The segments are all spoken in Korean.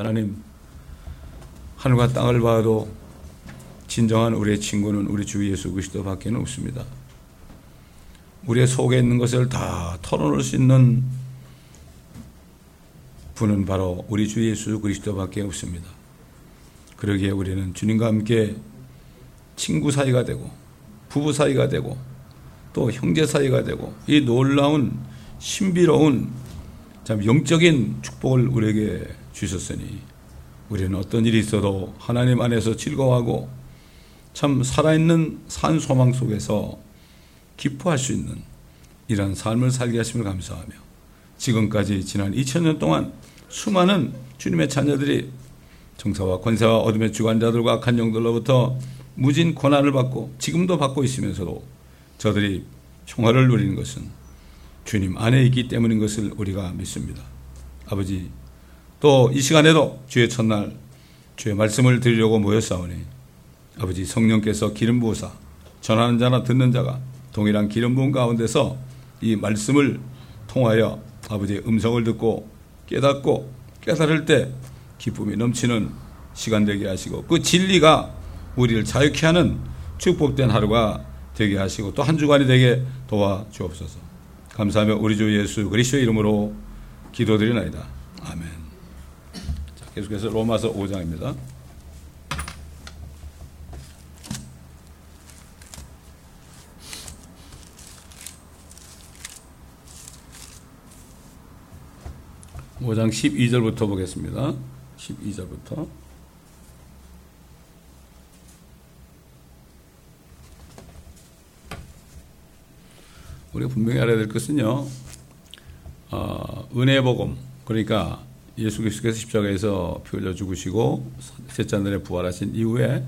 하나님, 하늘과 땅을 봐도 진정한 우리의 친구는 우리 주 예수 그리스도밖에 없습니다. 우리의 속에 있는 것을 다 털어놓을 수 있는 분은 바로 우리 주 예수 그리스도밖에 없습니다. 그러기에 우리는 주님과 함께 친구 사이가 되고 부부 사이가 되고 또 형제 사이가 되고 이 놀라운 신비로운 참 영적인 축복을 우리에게 주셨으니 우리는 어떤 일이 있어도 하나님 안에서 즐거워하고 참 살아있는 산 소망 속에서 기뻐할 수 있는 이러한 삶을 살게 하심을 감사하며 지금까지 지난 2000년 동안 수많은 주님의 자녀들이 정사와 권세와 어둠의 주관자들과 악한 영들로부터 무진 고난을 받고 지금도 받고 있으면서도 저들이 평화를 누리는 것은 주님 안에 있기 때문인 것을 우리가 믿습니다. 아버지 또 이 시간에도 주의 첫날 주의 말씀을 드리려고 모였사오니 아버지 성령께서 기름 부으사 전하는 자나 듣는 자가 동일한 기름 부은 가운데서 이 말씀을 통하여 아버지의 음성을 듣고 깨닫고 깨달을 때 기쁨이 넘치는 시간 되게 하시고 그 진리가 우리를 자유케 하는 축복된 하루가 되게 하시고 또 한 주간이 되게 도와 주옵소서. 감사하며 우리 주 예수 그리스도의 이름으로 기도드리나이다. 아멘. 자, 계속해서 로마서 5장입니다. (5장) (12절부터) 보겠습니다 (12절부터) 우리가 분명히 알아야 될 것은요, 어, 은혜 복음 그러니까 예수 그리스도께서 십자가에서 피 흘려 죽으시고 셋째 날에 부활하신 이후에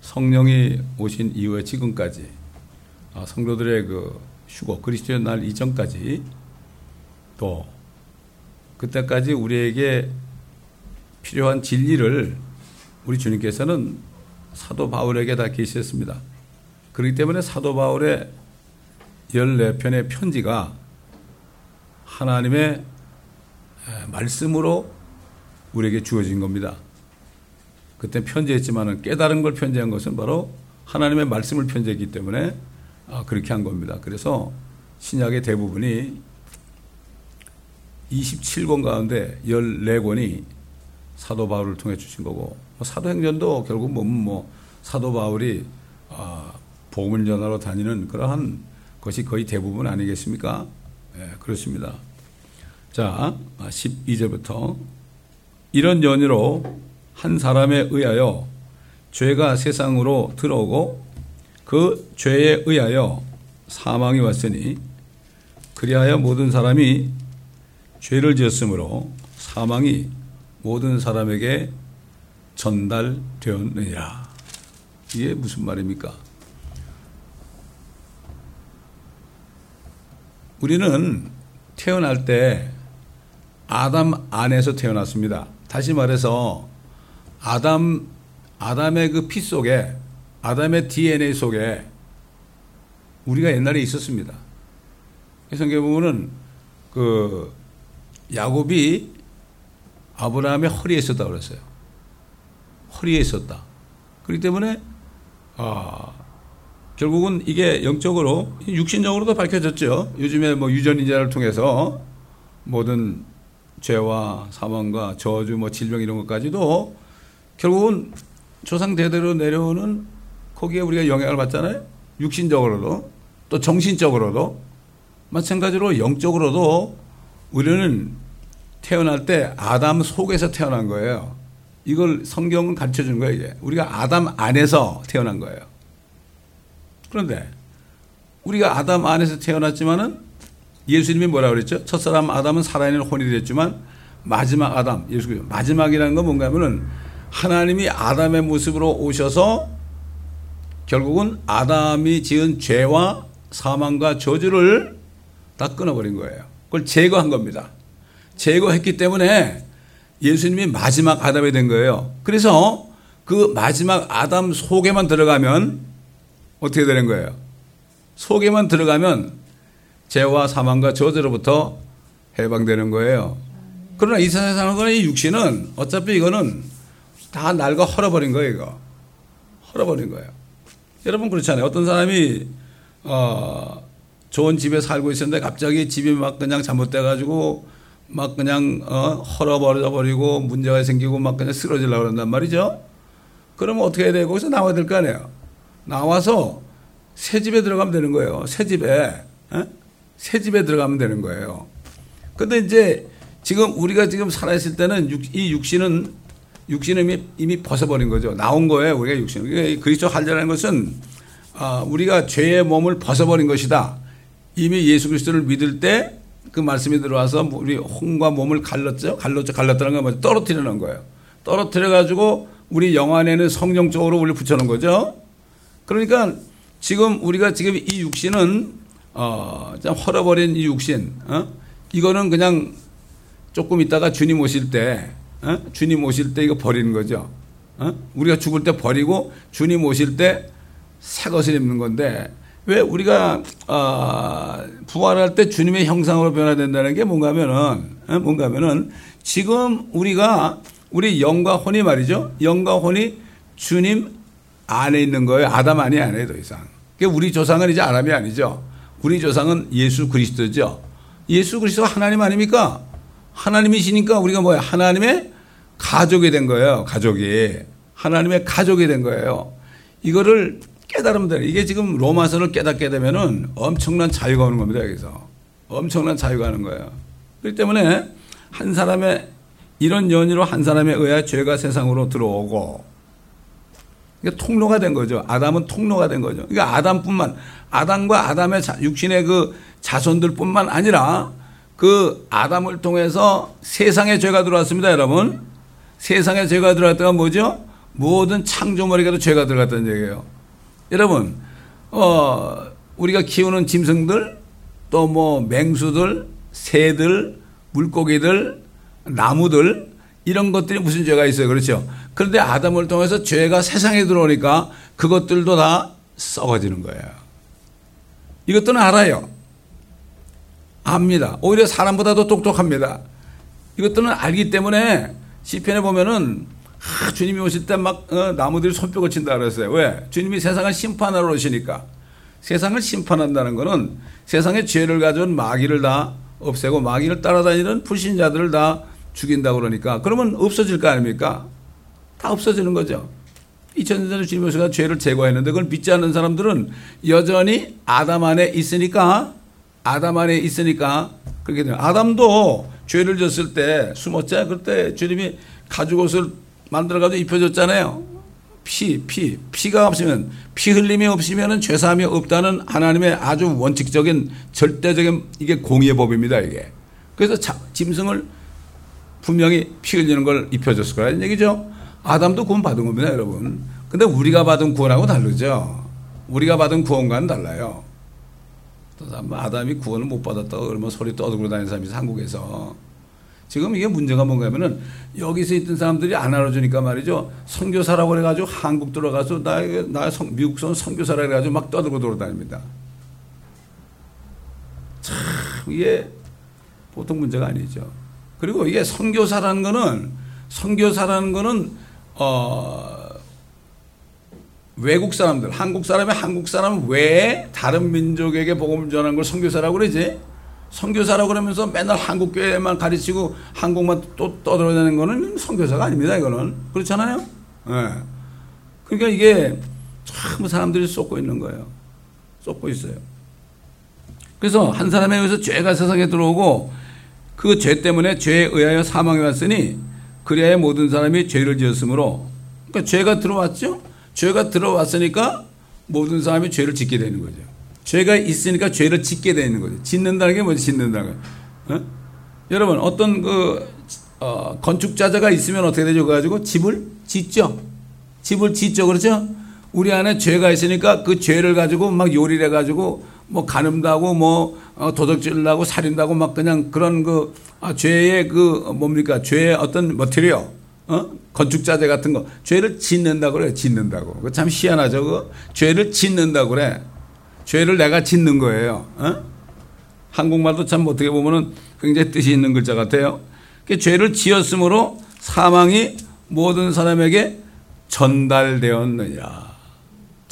성령이 오신 이후에 지금까지 어, 성도들의 그 휴거 그리스도의 날 이전까지 또 그때까지 우리에게 필요한 진리를 우리 주님께서는 사도 바울에게 다 계시했습니다. 그렇기 때문에 사도 바울의 14편의 편지가 하나님의 말씀으로 우리에게 주어진 겁니다. 그때 편지했지만 깨달은 걸 편지한 것은 바로 하나님의 말씀을 편지했기 때문에 아, 그렇게 한 겁니다. 그래서 신약의 대부분이 27권 가운데 14권이 사도 바울을 통해 주신 거고 뭐 사도행전도 결국 보면 뭐 사도 바울이 아, 복음을 전하러 다니는 그러한 것이 거의 대부분 아니겠습니까? 네, 그렇습니다. 자, 12절부터 이런 연유로 한 사람에 의하여 죄가 세상으로 들어오고 그 죄에 의하여 사망이 왔으니 그리하여 모든 사람이 죄를 지었으므로 사망이 모든 사람에게 전달되었느니라. 이게 무슨 말입니까? 우리는 태어날 때 아담 안에서 태어났습니다. 다시 말해서 아담 아담의 그 피 속에 아담의 DNA 속에 우리가 옛날에 있었습니다. 성경에 보면은 그 야곱이 아브라함의 허리에 있었다 그랬어요. 허리에 있었다. 그렇기 때문에 아 결국은 이게 영적으로 육신적으로도 밝혀졌죠. 요즘에 뭐 유전인자를 통해서 모든 죄와 사망과 저주 뭐 질병 이런 것까지도 결국은 조상 대대로 내려오는 거기에 우리가 영향을 받잖아요. 육신적으로도 또 정신적으로도 마찬가지로 영적으로도 우리는 태어날 때 아담 속에서 태어난 거예요. 이걸 성경은 가르쳐 준 거예요, 이제. 우리가 아담 안에서 태어난 거예요. 그런데 우리가 아담 안에서 태어났지만은 예수님이 뭐라 그랬죠? 첫사람 아담은 살아있는 혼이 됐지만 마지막 아담, 예수 마지막이라는 건 뭔가 하면은 하나님이 아담의 모습으로 오셔서 결국은 아담이 지은 죄와 사망과 저주를 다 끊어버린 거예요. 그걸 제거한 겁니다. 제거했기 때문에 예수님이 마지막 아담이 된 거예요. 그래서 그 마지막 아담 속에만 들어가면 어떻게 되는 거예요? 속에만 들어가면 죄와 사망과 저주로부터 해방되는 거예요. 그러나 이 세상에 사는 거는 이 육신은 어차피 이거는 다 낡아 헐어버린 거예요, 이거. 헐어버린 거예요. 여러분 그렇잖아요. 어떤 사람이, 어, 좋은 집에 살고 있었는데 갑자기 집이 막 그냥 잘못돼가지고 막 그냥, 어, 헐어버려 버리고 문제가 생기고 막 그냥 쓰러지려고 그런단 말이죠. 그러면 어떻게 해야 돼요? 거기서 나와야 될 거 아니에요. 나와서 새 집에 들어가면 되는 거예요. 새 집에. 어? 새 집에 들어가면 되는 거예요. 근데 이제 지금 우리가 지금 살아있을 때는 육, 이 육신은 육신은 이미, 이미 벗어버린 거죠. 나온 거예요. 우리가 육신은. 그러니까 그리스도 할례라는 것은 아, 우리가 죄의 몸을 벗어버린 것이다. 이미 예수 그리스도를 믿을 때 그 말씀이 들어와서 우리 혼과 몸을 갈랐죠. 갈랐죠. 갈랐다는 건? 떨어뜨리는 거예요. 떨어뜨려 가지고 우리 영 안에는 성령적으로 우리 붙여놓은 거죠. 그러니까 지금 우리가 지금 이 육신은 어, 헐어버린 이 육신, 어? 이거는 그냥 조금 있다가 주님 오실 때, 어? 주님 오실 때 이거 버리는 거죠. 어? 우리가 죽을 때 버리고 주님 오실 때 새 것을 입는 건데 왜 우리가 어, 부활할 때 주님의 형상으로 변화된다는 게 뭔가 하면은 어? 뭔가 하면은 지금 우리가 우리 영과 혼이 말이죠. 영과 혼이 주님 안에 있는 거예요. 아담 안이 아니에요, 더 이상. 그러니까 우리 조상은 이제 아담이 아니죠. 우리 조상은 예수 그리스도죠. 예수 그리스도가 하나님 아닙니까? 하나님이시니까 우리가 뭐야? 하나님의 가족이 된 거예요. 가족이. 하나님의 가족이 된 거예요. 이거를 깨달으면 돼요. 이게 지금 로마서를 깨닫게 되면은 엄청난 자유가 오는 겁니다. 여기서. 엄청난 자유가 오는 거예요. 그렇기 때문에 한 사람의 이런 연유로 한 사람에 의해 죄가 세상으로 들어오고 이게 통로가 된 거죠. 아담은 통로가 된 거죠. 그러니까 아담뿐만 아담과 아담의 육신의 그 자손들뿐만 아니라 그 아담을 통해서 세상에 죄가 들어왔습니다, 여러분. 세상에 죄가 들어왔다가 뭐죠? 모든 창조물에게도 죄가 들어갔다는 얘기예요. 여러분, 어, 우리가 키우는 짐승들, 또 뭐 맹수들, 새들, 물고기들, 나무들, 이런 것들이 무슨 죄가 있어요. 그렇죠? 그런데 아담을 통해서 죄가 세상에 들어오니까 그것들도 다 썩어지는 거예요. 이것들은 알아요. 압니다. 오히려 사람보다도 똑똑합니다. 이것들은 알기 때문에 시편에 보면은 아, 주님이 오실 때막 어, 나무들이 손뼉을 친다 그랬어요. 왜? 주님이 세상을 심판하러 오시니까. 세상을 심판한다는 것은 세상에 죄를 가져온 마귀를 다 없애고 마귀를 따라다니는 불신자들을 다 죽인다 그러니까 그러면 없어질 거 아닙니까? 다 없어지는 거죠. 2000년 전에 주님 오셔서 죄를 제거했는데 그걸 믿지 않는 사람들은 여전히 아담 안에 있으니까 아담 안에 있으니까 그렇게 돼요. 아담도 죄를 졌을 때 숨었잖아요. 그때 주님이 가죽 옷을 만들어가지고 입혀줬잖아요. 피, 피, 피가 없으면, 피 흘림이 없으면 죄사함이 없다는 하나님의 아주 원칙적인 절대적인 이게 공의의 법입니다, 이게. 그래서 자, 짐승을 분명히 피 흘리는 걸 입혀줬을 거라는 얘기죠. 아담도 구원 받은 겁니다, 여러분. 근데 우리가 받은 구원하고 다르죠. 우리가 받은 구원과는 달라요. 아담이 구원을 못 받았다고 그러면 소리 떠들고 다니는 사람이 한국에서. 지금 이게 문제가 뭔가 하면은 여기서 있던 사람들이 안 알아주니까 말이죠. 선교사라고 그래가지고 한국 들어가서 나, 나 성, 미국 선 선교사라 그래가지고 막 떠들고 돌아다닙니다. 참, 이게 보통 문제가 아니죠. 그리고 이게 선교사라는 거는, 선교사라는 거는, 어, 외국 사람들, 한국 사람이 한국 사람 외에 다른 민족에게 복음을 전하는 걸 선교사라고 그러지. 선교사라고 그러면서 맨날 한국 교회만 가르치고 한국만 또 떠들어다니는 거는 선교사가 아닙니다. 이거는 그렇잖아요. 예. 네. 그러니까 이게 참 사람들이 쏟고 있는 거예요. 쏟고 있어요. 그래서 한 사람에 의해서 죄가 세상에 들어오고 그 죄 때문에 죄에 의하여 사망에 왔으니 그래야 모든 사람이 죄를 지었으므로 그러니까 죄가 들어왔죠. 죄가 들어왔으니까 모든 사람이 죄를 짓게 되는 거죠. 죄가 있으니까 죄를 짓게 되는 거죠. 짓는다는 게 뭐지? 짓는다는 거. 어? 여러분 어떤 그 어, 건축자재가 있으면 어떻게 되죠? 가지고 집을 짓죠. 집을 짓죠. 그렇죠? 우리 안에 죄가 있으니까 그 죄를 가지고 막 요리를 해가지고 뭐 가늠도 하고 뭐 어, 도둑질을 하고 살인도 막 그냥 그런 그 아, 죄의 그 뭡니까? 죄의 어떤 머티리어 어? 건축자재 같은 거 죄를 짓는다고 그래 짓는다고 그 참 희한하죠 그 죄를 짓는다고 그래 죄를 내가 짓는 거예요 어? 한국말도 참 어떻게 보면은 굉장히 뜻이 있는 글자 같아요 그 죄를 지었으므로 사망이 모든 사람에게 전달되었느냐.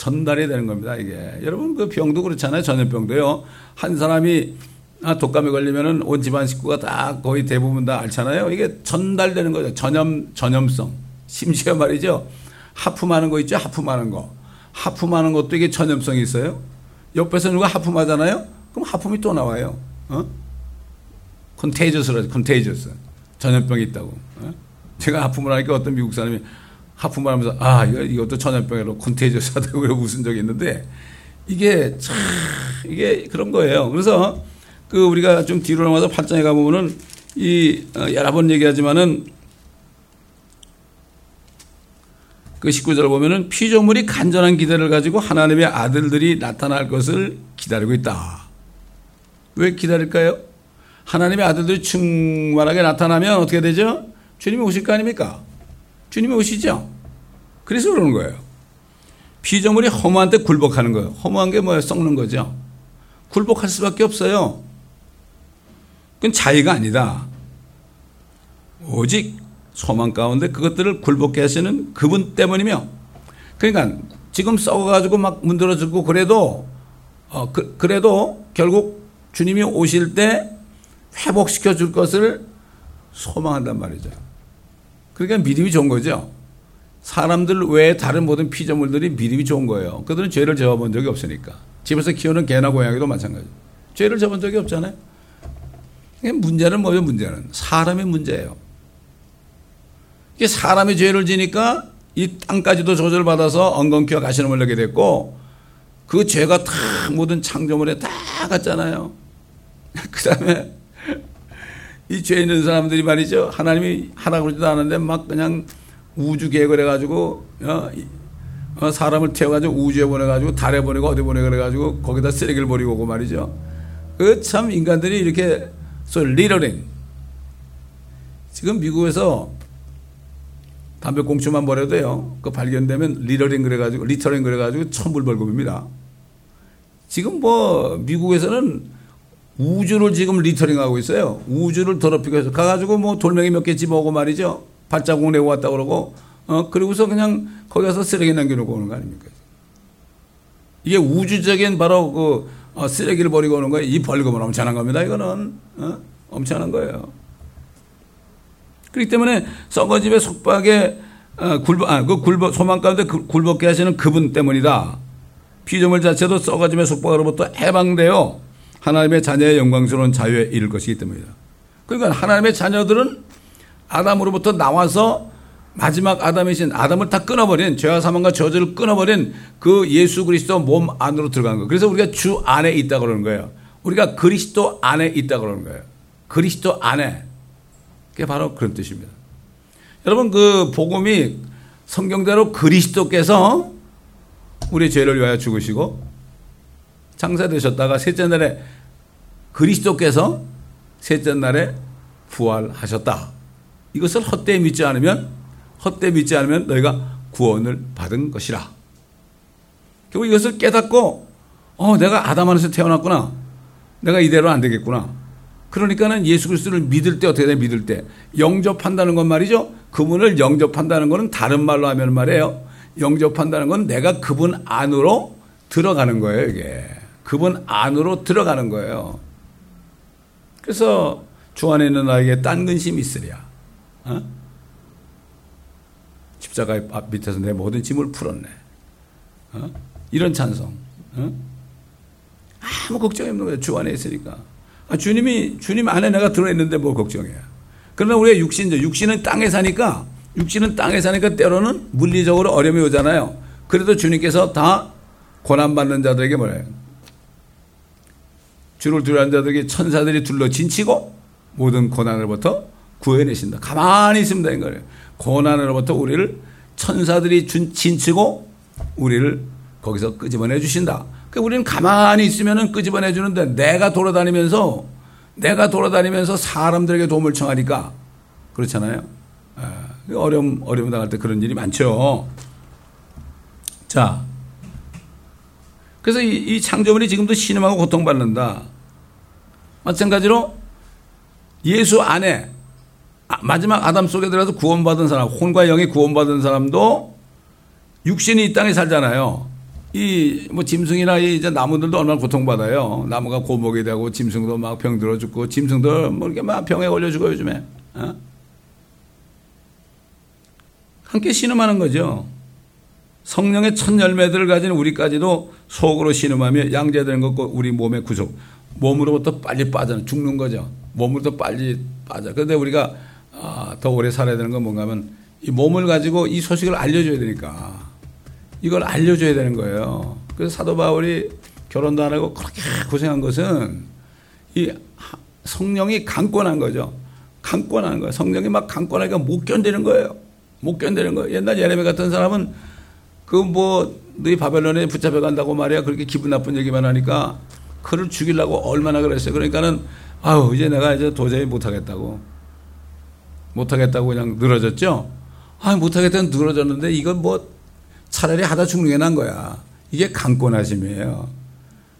전달이 되는 겁니다, 이게. 여러분, 그 병도 그렇잖아요. 전염병도요. 한 사람이 아, 독감에 걸리면은 온 집안 식구가 다 거의 대부분 다 앓잖아요. 이게 전달되는 거죠. 전염, 전염성. 심지어 말이죠. 하품하는 거 있죠. 하품하는 거. 하품하는 것도 이게 전염성이 있어요. 옆에서 누가 하품하잖아요. 그럼 하품이 또 나와요. 어? 컨테이저스라 컨테이저스. 전염병이 있다고. 어? 제가 하품을 하니까 어떤 미국 사람이 하품을 하면서 아 이것도 전염병으로 컨테이저스하다고 웃은 적이 있는데 이게 참 이게 그런 거예요. 그래서 그 우리가 좀 뒤로 넘어서 8장에 가보면은 이 어, 여러 번 얘기하지만은 그 19절 보면은 피조물이 간절한 기대를 가지고 하나님의 아들들이 나타날 것을 기다리고 있다. 왜 기다릴까요? 하나님의 아들들이 충만하게 나타나면 어떻게 되죠? 주님이 오실 거 아닙니까? 주님이 오시죠? 그래서 그러는 거예요. 피조물이 허무한 데 굴복하는 거예요. 허무한 게 뭐예요? 썩는 거죠. 굴복할 수밖에 없어요. 그건 자의가 아니다. 오직 소망 가운데 그것들을 굴복해 하시는 그분 때문이며 그러니까 지금 썩어가지고 막 문드러지고 그래도 어, 그, 그래도 결국 주님이 오실 때 회복시켜 줄 것을 소망한단 말이죠. 그러니까 믿음이 좋은 거죠. 사람들 외에 다른 모든 피조물들이 믿음이 좋은 거예요. 그들은 죄를 져본 적이 없으니까. 집에서 키우는 개나 고양이도 마찬가지. 죄를 져본 적이 없잖아요. 문제는 뭐죠, 문제는? 사람의 문제예요. 이게 사람이 죄를 지니까 이 땅까지도 조절받아서 엉겅퀴와 가시름을 내게 됐고 그 죄가 다 모든 창조물에 다 갔잖아요. 그 다음에 이 죄 있는 사람들이 말이죠. 하나님이 하라고 그러지도 않은데 막 그냥 우주 계획을 해가지고 어, 어, 사람을 태워가지고 우주에 보내가지고 달에 보내고 어디 보내고 그래가지고 거기다 쓰레기를 버리고 오고 말이죠. 그 참 인간들이 이렇게 소 littering 지금 미국에서 담배 꽁초만 버려도요. 그 발견되면 littering 그래가지고 littering 그래가지고 천불 벌금입니다. 지금 뭐 미국에서는 우주를 지금 littering하고 있어요. 우주를 더럽히고 해서 가가지고 뭐 돌멩이 몇 개 집어오고 말이죠. 발자국 내고 왔다 그러고 어 그리고서 그냥 거기 가서 쓰레기 남겨놓고 오는 거 아닙니까? 이게 우주적인 바로 그 어, 쓰레기를 버리고 오는 거예요. 이 벌금은 엄청난 겁니다. 이거는 어? 엄청난 거예요. 그렇기 때문에 썩어집의 속박에 어, 굴복, 아, 그 굴복, 소망 가운데 그 굴복해 하시는 그분 때문이다. 피조물 자체도 썩어짐의 속박으로부터 해방되어 하나님의 자녀의 영광스러운 자유에 이를 것이기 때문이다. 그러니까 하나님의 자녀들은 아담으로부터 나와서 마지막 아담이신 아담을 다 끊어버린 죄와 사망과 저주를 끊어버린 그 예수 그리스도 몸 안으로 들어간 거. 그래서 우리가 주 안에 있다 그러는 거예요. 우리가 그리스도 안에 있다 그러는 거예요. 그리스도 안에. 그게 바로 그런 뜻입니다. 여러분 그 복음이 성경대로 그리스도께서 우리 죄를 위하여 죽으시고 장사되셨다가 셋째 날에 그리스도께서 셋째 날에 부활하셨다. 이것을 헛되이 믿지 않으면 헛되이 믿지 않으면 너희가 구원을 받은 것이라. 결국 이것을 깨닫고 어 내가 아담 안에서 태어났구나. 내가 이대로 안 되겠구나. 그러니까는 예수 그리스도를 믿을 때 어떻게 돼? 믿을 때 영접한다는 건 말이죠. 그분을 영접한다는 것은 다른 말로 하면 말이에요. 영접한다는 건 내가 그분 안으로 들어가는 거예요, 이게. 그분 안으로 들어가는 거예요. 그래서 주 안에 있는 나에게 딴 근심이 있으랴. 어? 십자가 밑에서 내 모든 짐을 풀었네. 어? 이런 찬성. 어? 아무 걱정이 없는 거예요. 주 안에 있으니까. 아, 주님이 주님 안에 내가 들어있는데 뭘 걱정해요. 그러나 우리가 육신죠. 육신은 땅에 사니까 육신은 땅에 사니까 때로는 물리적으로 어려움이 오잖아요. 그래도 주님께서 다 고난받는 자들에게 뭐래요? 주를 두려는 자들에게 천사들이 둘러 진치고 모든 고난으로부터 구해내신다. 가만히 있습니다. 이거예요. 고난으로부터 우리를 천사들이 진치고 우리를 거기서 끄집어내 주신다. 그 우리는 가만히 있으면은 끄집어내 주는데 내가 돌아다니면서 내가 돌아다니면서 사람들에게 도움을 청하니까 그렇잖아요. 예, 어려움 어려움 당할 때 그런 일이 많죠. 자, 그래서 이, 이 창조물이 지금도 신음하고 고통받는다. 마찬가지로 예수 안에 아, 마지막 아담 속에 들어서 구원받은 사람, 혼과 영이 구원받은 사람도 육신이 이 땅에 살잖아요. 이 뭐 짐승이나 이 이제 나무들도 얼마나 고통받아요. 나무가 고목이 되고 짐승도 막 병 들어 죽고 짐승들 뭐 이렇게 막 병에 걸려 죽어 요즘에. 어? 함께 신음하는 거죠. 성령의 첫 열매들을 가진 우리까지도 속으로 신음하며 양재되는 것과 우리 몸의 구속, 몸으로부터 빨리 빠져 죽는 거죠. 몸으로부터 빨리 빠져. 그런데 우리가 아, 더 오래 살아야 되는 건 뭔가 하면 이 몸을 가지고 이 소식을 알려줘야 되니까 이걸 알려줘야 되는 거예요. 그래서 사도 바울이 결혼도 안 하고 그렇게 고생한 것은 이 성령이 강권한 거죠. 강권한 거예요. 성령이 막 강권하니까 못 견디는 거예요. 못 견디는 거예요. 옛날 예레미 같은 사람은 그 뭐 너희 바벨론에 붙잡혀 간다고 말이야. 그렇게 기분 나쁜 얘기만 하니까 그를 죽이려고 얼마나 그랬어요. 그러니까는 아우 이제 내가 이제 도저히 못 하겠다고 못 하겠다고 그냥 늘어졌죠. 아 못 하겠다는 늘어졌는데 이건 뭐 차라리 하다 죽는 게 난 거야. 이게 강권하심이에요.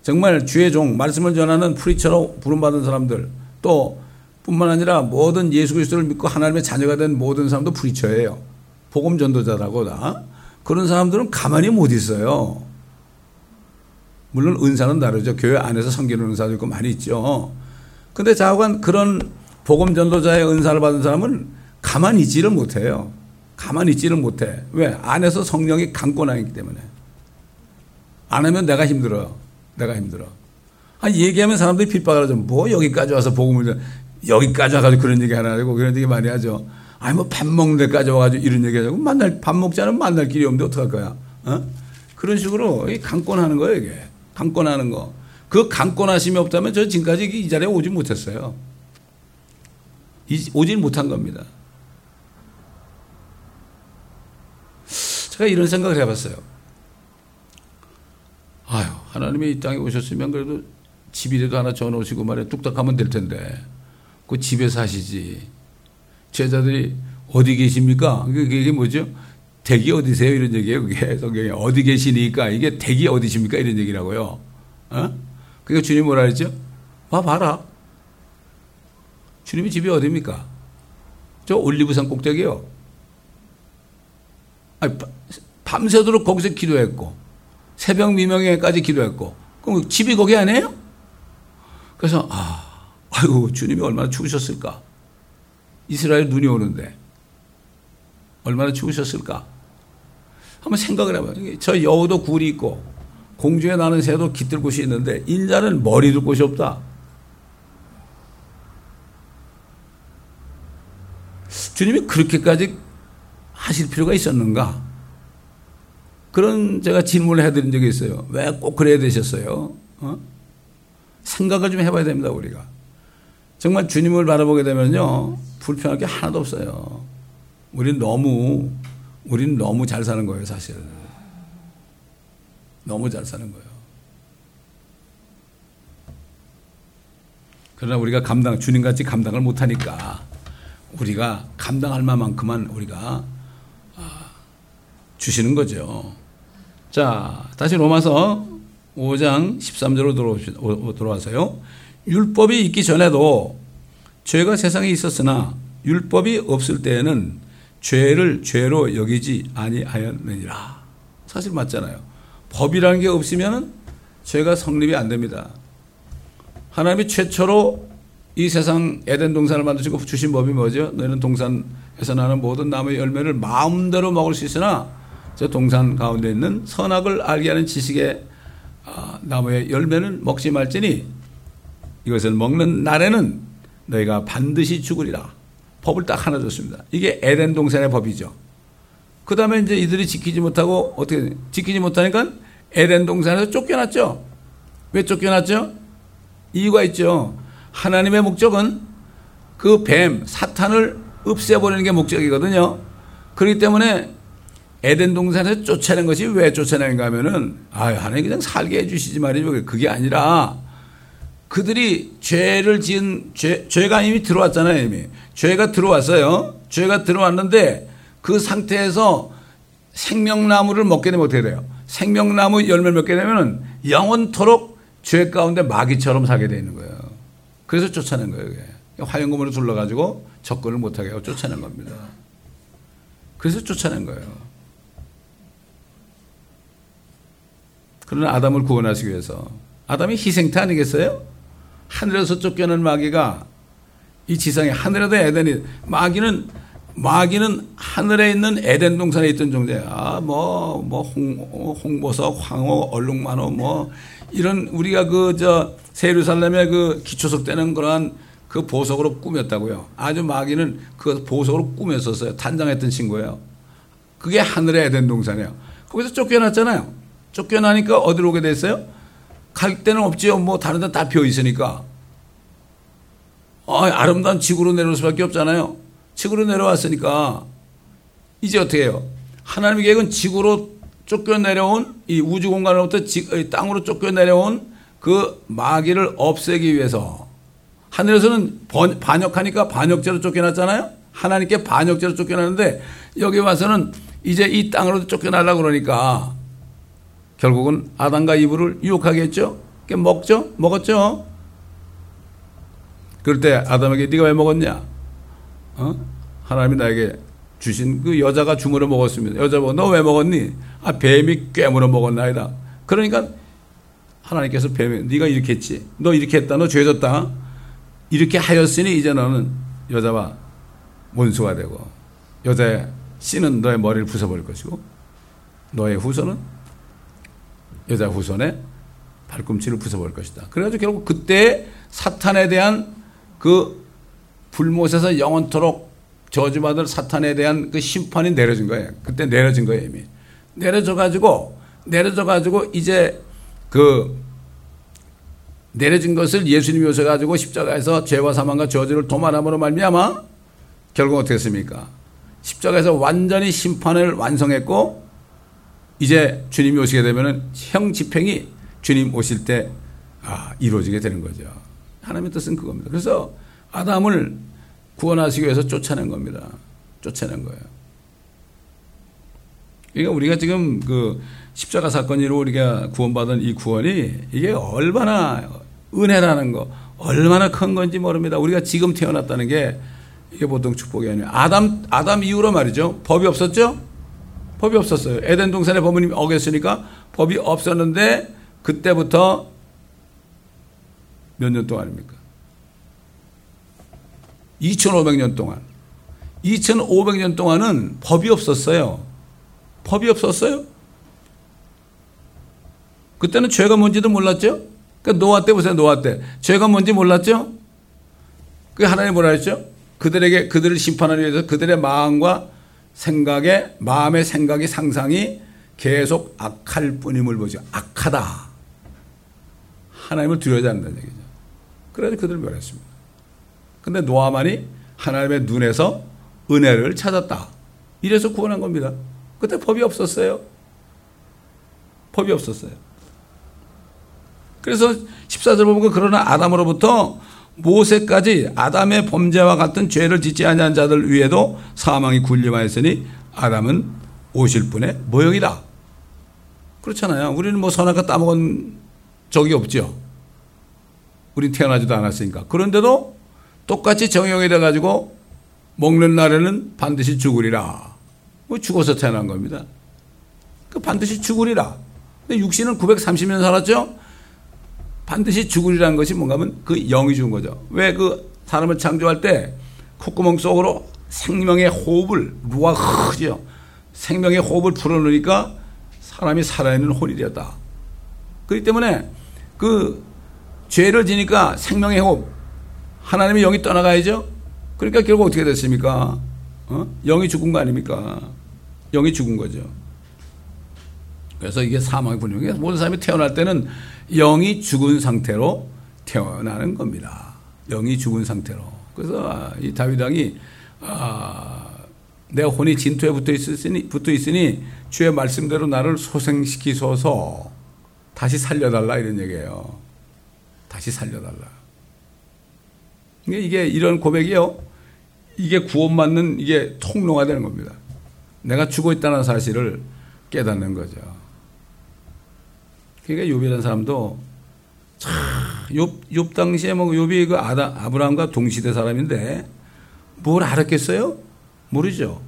정말 주의 종 말씀을 전하는 프리처로 부름받은 사람들 또 뿐만 아니라 모든 예수 그리스도를 믿고 하나님의 자녀가 된 모든 사람도 프리처예요. 복음 전도자라고 다. 그런 사람들은 가만히 못 있어요. 물론 은사는 다르죠. 교회 안에서 섬기는 은사도 있고 많이 있죠. 근데 자관 그런 복음 전도자의 은사를 받은 사람은 가만히 있지를 못해요. 가만히 있지를 못해. 왜? 안에서 성령이 강권하기 때문에. 안 하면 내가 힘들어. 내가 힘들어. 아, 얘기하면 사람들이 핍박을 하죠. 뭐 여기까지 와서 복음을 여기까지 와가지고 그런 얘기 하나 하고 그런 얘기 많이 하죠. 아니 뭐 밥 먹는 데까지 와가지고 이런 얘기 하자고 만날 밥 먹지 않으면 만날 길이 없는데 어떡할 거야? 어? 그런 식으로 강권하는 거예요 이게 강권하는 거. 그 강권하심이 없다면 저 지금까지 이 자리에 오지 못했어요. 오질 못한 겁니다. 제가 이런 생각을 해봤어요. 아유 하나님이 이 땅에 오셨으면 그래도 집이라도 하나 져 놓으시고 말이야 뚝딱 하면 될 텐데 그 집에 사시지 제자들이 어디 계십니까? 그게 뭐죠? 댁이 어디세요? 이런 얘기예요. 그게 성경에 어디 계시니까 이게 댁이 어디십니까? 이런 얘기라고요. 어? 그러니까 주님 뭐라 그랬죠? 와 봐라. 주님이 집이 어디입니까? 저 올리브산 꼭대기요. 아니, 밤새도록 거기서 기도했고 새벽 미명에까지 기도했고 그럼 집이 거기 아니에요? 그래서 아, 아이고 주님이 얼마나 추우셨을까? 이스라엘 눈이 오는데 얼마나 추우셨을까? 한번 생각을 해봐요. 저 여우도 굴이 있고 공중에 나는 새도 깃들 곳이 있는데 인자는 머리 둘 곳이 없다. 주님이 그렇게까지 하실 필요가 있었는가? 그런 제가 질문을 해드린 적이 있어요. 왜 꼭 그래야 되셨어요? 어? 생각을 좀 해봐야 됩니다, 우리가. 정말 주님을 바라보게 되면요. 불편할 게 하나도 없어요. 우린 너무, 우린 너무 잘 사는 거예요, 사실. 너무 잘 사는 거예요. 그러나 우리가 감당, 주님같이 감당을 못하니까 우리가 감당할 만큼만 우리가 아, 주시는 거죠. 자, 다시 로마서 5장 13절로 돌아와서요. 율법이 있기 전에도 죄가 세상에 있었으나 율법이 없을 때에는 죄를 죄로 여기지 아니하였느니라. 사실 맞잖아요. 법이라는 게 없으면 죄가 성립이 안 됩니다. 하나님이 최초로 이 세상 에덴 동산을 만드시고 주신 법이 뭐죠? 너희는 동산에서 나는 모든 나무의 열매를 마음대로 먹을 수 있으나 저 동산 가운데 있는 선악을 알게 하는 지식의 아, 나무의 열매는 먹지 말지니 이것을 먹는 날에는 너희가 반드시 죽으리라. 법을 딱 하나 줬습니다. 이게 에덴 동산의 법이죠. 그 다음에 이제 이들이 지키지 못하고 어떻게 지키지 못하니까 에덴 동산에서 쫓겨났죠. 왜 쫓겨났죠? 이유가 있죠. 하나님의 목적은 그 뱀, 사탄을 없애버리는 게 목적이거든요. 그렇기 때문에 에덴 동산에서 쫓아낸 것이 왜 쫓아낸가 하면은, 아, 하나님 그냥 살게 해주시지 말이죠. 그게 아니라 그들이 죄를 지은 죄, 죄가 이미 들어왔잖아요, 이미. 죄가 들어왔어요. 죄가 들어왔는데 그 상태에서 생명나무를 먹게 되면 어떻게 돼요? 생명나무 열매를 먹게 되면 영원토록 죄 가운데 마귀처럼 살게 되어 있는 거예요. 그래서 쫓아낸 거예요. 화영금으로 둘러가지고 접근을 못하게 하고 쫓아낸 겁니다. 그래서 쫓아낸 거예요. 그러나 아담을 구원하시기 위해서 아담이 희생태 아니겠어요? 하늘에서 쫓겨난 마귀가 이 지상에 하늘에도 에덴이 마귀는 마귀는 하늘에 있는 에덴 동산에 있던 존재야. 아, 뭐, 뭐, 홍, 홍보석, 황호, 얼룩만호, 뭐, 이런 우리가 그, 저, 세루살렘의 그 기초석 되는 그러한 그 보석으로 꾸몄다고요. 아주 마귀는 그 보석으로 꾸몄었어요. 단장했던 친구예요. 그게 하늘의 에덴 동산이에요. 거기서 쫓겨났잖아요. 쫓겨나니까 어디로 오게 됐어요? 갈 데는 없지요. 뭐 다른 데 다 비어 있으니까. 아, 아름다운 지구로 내려올 수밖에 없잖아요. 지구로 내려왔으니까 이제 어떻게 해요? 하나님의 계획은 지구로 쫓겨 내려온 이 우주 공간으로부터 땅으로 쫓겨 내려온 그 마귀를 없애기 위해서 하늘에서는 반역하니까 반역죄로 쫓겨났잖아요. 하나님께 반역죄로 쫓겨났는데 여기 와서는 이제 이 땅으로 쫓겨나려 그러니까 결국은 아담과 이브를 유혹하겠죠. 먹죠, 먹었죠. 그럴 때 아담에게 네가 왜 먹었냐? 어? 하나님이 나에게 주신 그 여자가 주물어 먹었습니다. 여자가 너 왜 먹었니? 아 뱀이 깨물어 먹었나이다. 그러니까 하나님께서 뱀이 네가 이렇게 했지. 너 이렇게 했다. 너 죄졌다. 이렇게 하였으니 이제 너는 여자와 원수가 되고 여자의 씨는 너의 머리를 부숴버릴 것이고 너의 후손은 여자 후손의 발꿈치를 부숴버릴 것이다. 그래가지고 결국 그때 사탄에 대한 그 불못에서 영원토록 저주받을 사탄에 대한 그 심판이 내려진 거예요. 그때 내려진 거예요, 이미. 내려져 가지고, 내려져 가지고 이제 그 내려진 것을 예수님이 오셔 가지고 십자가에서 죄와 사망과 저주를 도말함으로 말미암아 결국 어떻게 했습니까? 십자가에서 완전히 심판을 완성했고 이제 주님이 오시게 되면은 형 집행이 주님 오실 때 아, 이루어지게 되는 거죠. 하나님의 뜻은 그겁니다. 그래서 아담을 구원하시기 위해서 쫓아낸 겁니다. 쫓아낸 거예요. 그러니까 우리가 지금 그 십자가 사건으로 우리가 구원받은 이 구원이 이게 얼마나 은혜라는 거, 얼마나 큰 건지 모릅니다. 우리가 지금 태어났다는 게 이게 보통 축복이 아니에요. 아담, 아담 이후로 말이죠. 법이 없었죠? 법이 없었어요. 에덴 동산에 법은 어겼으니까 법이 없었는데 그때부터 몇 년 동안입니까? 2,500년 동안. 2,500년 동안은 법이 없었어요. 법이 없었어요. 그때는 죄가 뭔지도 몰랐죠? 그 노아 때 보세요, 노아 때. 죄가 뭔지 몰랐죠? 그 하나님 뭐라 했죠? 그들에게, 그들을 심판하기 위해서 그들의 마음과 생각에, 마음의 생각이 상상이 계속 악할 뿐임을 보죠. 악하다. 하나님을 두려워하지 않는다는 얘기죠. 그래서 그들을 멸했습니다. 근데 노아만이 하나님의 눈에서 은혜를 찾았다. 이래서 구원한 겁니다. 그때 법이 없었어요. 법이 없었어요. 그래서 14절 보면 그러나 아담으로부터 모세까지 아담의 범죄와 같은 죄를 짓지 아니한 자들 위에도 사망이 군림하였으니 아담은 오실 분의 모형이다. 그렇잖아요. 우리는 뭐 선악과 따먹은 적이 없죠. 우리 태어나지도 않았으니까. 그런데도 똑같이 정형이 돼가지고 먹는 날에는 반드시 죽으리라. 뭐 죽어서 태어난 겁니다. 그 반드시 죽으리라. 육신은 930년 살았죠? 반드시 죽으리라는 것이 뭔가 하면 그 영이 죽은 거죠. 왜 그 사람을 창조할 때 콧구멍 속으로 생명의 호흡을, 루아흐죠. 생명의 호흡을 불어넣으니까 사람이 살아있는 혼이 되었다. 그렇기 때문에 그 죄를 지니까 생명의 호흡, 하나님의 영이 떠나가야죠. 그러니까 결국 어떻게 됐습니까? 어? 영이 죽은 거 아닙니까? 영이 죽은 거죠. 그래서 이게 사망의 분명해 모든 사람이 태어날 때는 영이 죽은 상태로 태어나는 겁니다. 영이 죽은 상태로. 그래서 아, 이 다윗 왕이 아, 내 혼이 진토에 붙어 있으니, 붙어 있으니 주의 말씀대로 나를 소생시키소서 다시 살려달라 이런 얘기예요. 다시 살려달라. 이게 이런 고백이요. 이게 구원받는 이게 통로가 되는 겁니다. 내가 죽어 있다는 사실을 깨닫는 거죠. 그러니까 욥이라는 사람도 참, 욥, 욥 당시에 뭐 욥이 그 아다, 아브라함과 동시대 사람인데 뭘 알았겠어요? 모르죠.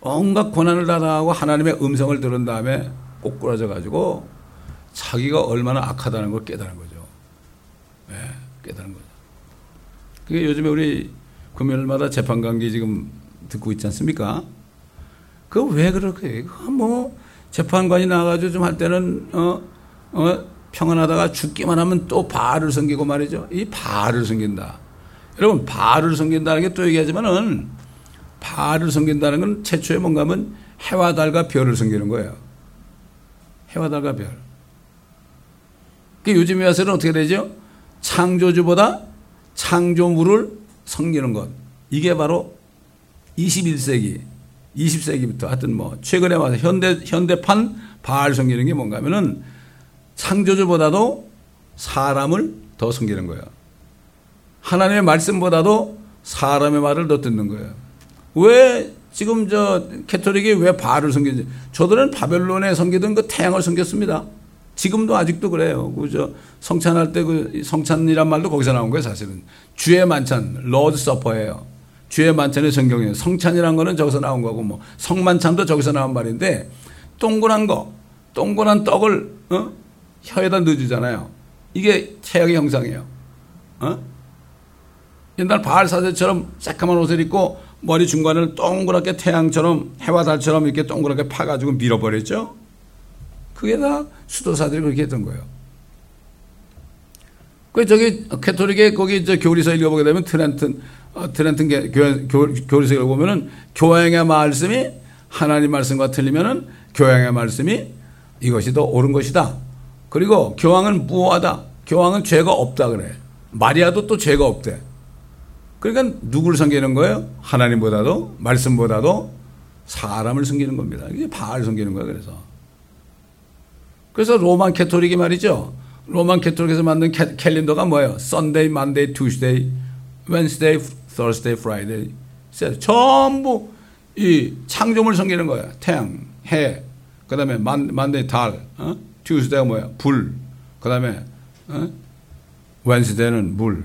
온갖 고난을 당하고 하나님의 음성을 들은 다음에 꼬꾸라져 가지고 자기가 얼마나 악하다는 걸 깨달은 거죠. 네, 깨달은 거죠. 그게 요즘에 우리 금요일마다 재판 관계 지금 듣고 있지 않습니까? 그 왜 그렇게 뭐 재판관이 나와가지고 좀 할 때는 어, 어 평안하다가 죽기만 하면 또 바알을 섬기고 말이죠. 이 바알을 섬긴다. 여러분 바알을 섬긴다는 게 또 얘기하지만은 바알을 섬긴다는 건 최초에 뭔가 하면 해와 달과 별을 섬기는 거예요. 해와 달과 별. 그 요즘에 와서는 어떻게 되죠? 창조주보다 창조물을 섬기는 것. 이게 바로 21세기, 20세기부터 하여튼 뭐 최근에 와서 현대 현대판 바알 섬기는 게 뭔가 하면은 창조주보다도 사람을 더 섬기는 거예요. 하나님의 말씀보다도 사람의 말을 더 듣는 거예요. 왜 지금 저 Catholic이 왜 바알을 섬기지? 저들은 바벨론에 섬기던 그 태양을 섬겼습니다. 지금도 아직도 그래요. 그저 성찬할 때 그 성찬이란 말도 거기서 나온 거예요, 사실은. 주의 만찬, Lord's Supper예요. 주의 만찬의 성경이에요. 성찬이란 거는 저기서 나온 거고 뭐 성만찬도 저기서 나온 말인데 동그란 거, 동그란 떡을 어? 혀에다 넣어주잖아요. 이게 태양의 형상이에요. 어? 옛날 바알 사제처럼 새까만 옷을 입고 머리 중간을 동그랗게 태양처럼 해와 달처럼 이렇게 동그랗게 파가지고 밀어버렸죠. 그게 다 수도사들이 그렇게 했던 거예요. 그 저기 캐톨릭의 거기 저 교리서 읽어보게 되면 트렌튼 어, 트렌튼 교리서 읽어보면은 교양의 말씀이 하나님 말씀과 틀리면은 교양의 말씀이 이것이 더 옳은 것이다. 그리고 교황은 무호하다. 교황은 죄가 없다 그래. 마리아도 또 죄가 없대. 그러니까 누구를 섬기는 거예요? 하나님보다도 말씀보다도 사람을 섬기는 겁니다. 이게 바알 섬기는 거예요. 그래서 그래서 로만 캐톨릭이 말이죠. 로만 캐톨릭에서 만든 캐, 캘린더가 뭐예요? Sunday, Monday, Tuesday, Wednesday, Thursday, Friday. 전부 이 창조물 섬기는 거예요. 태양, 해, 그 다음에 Monday 달, 어? Tuesday가 뭐야? 불, 그 다음에 어? Wednesday는 물,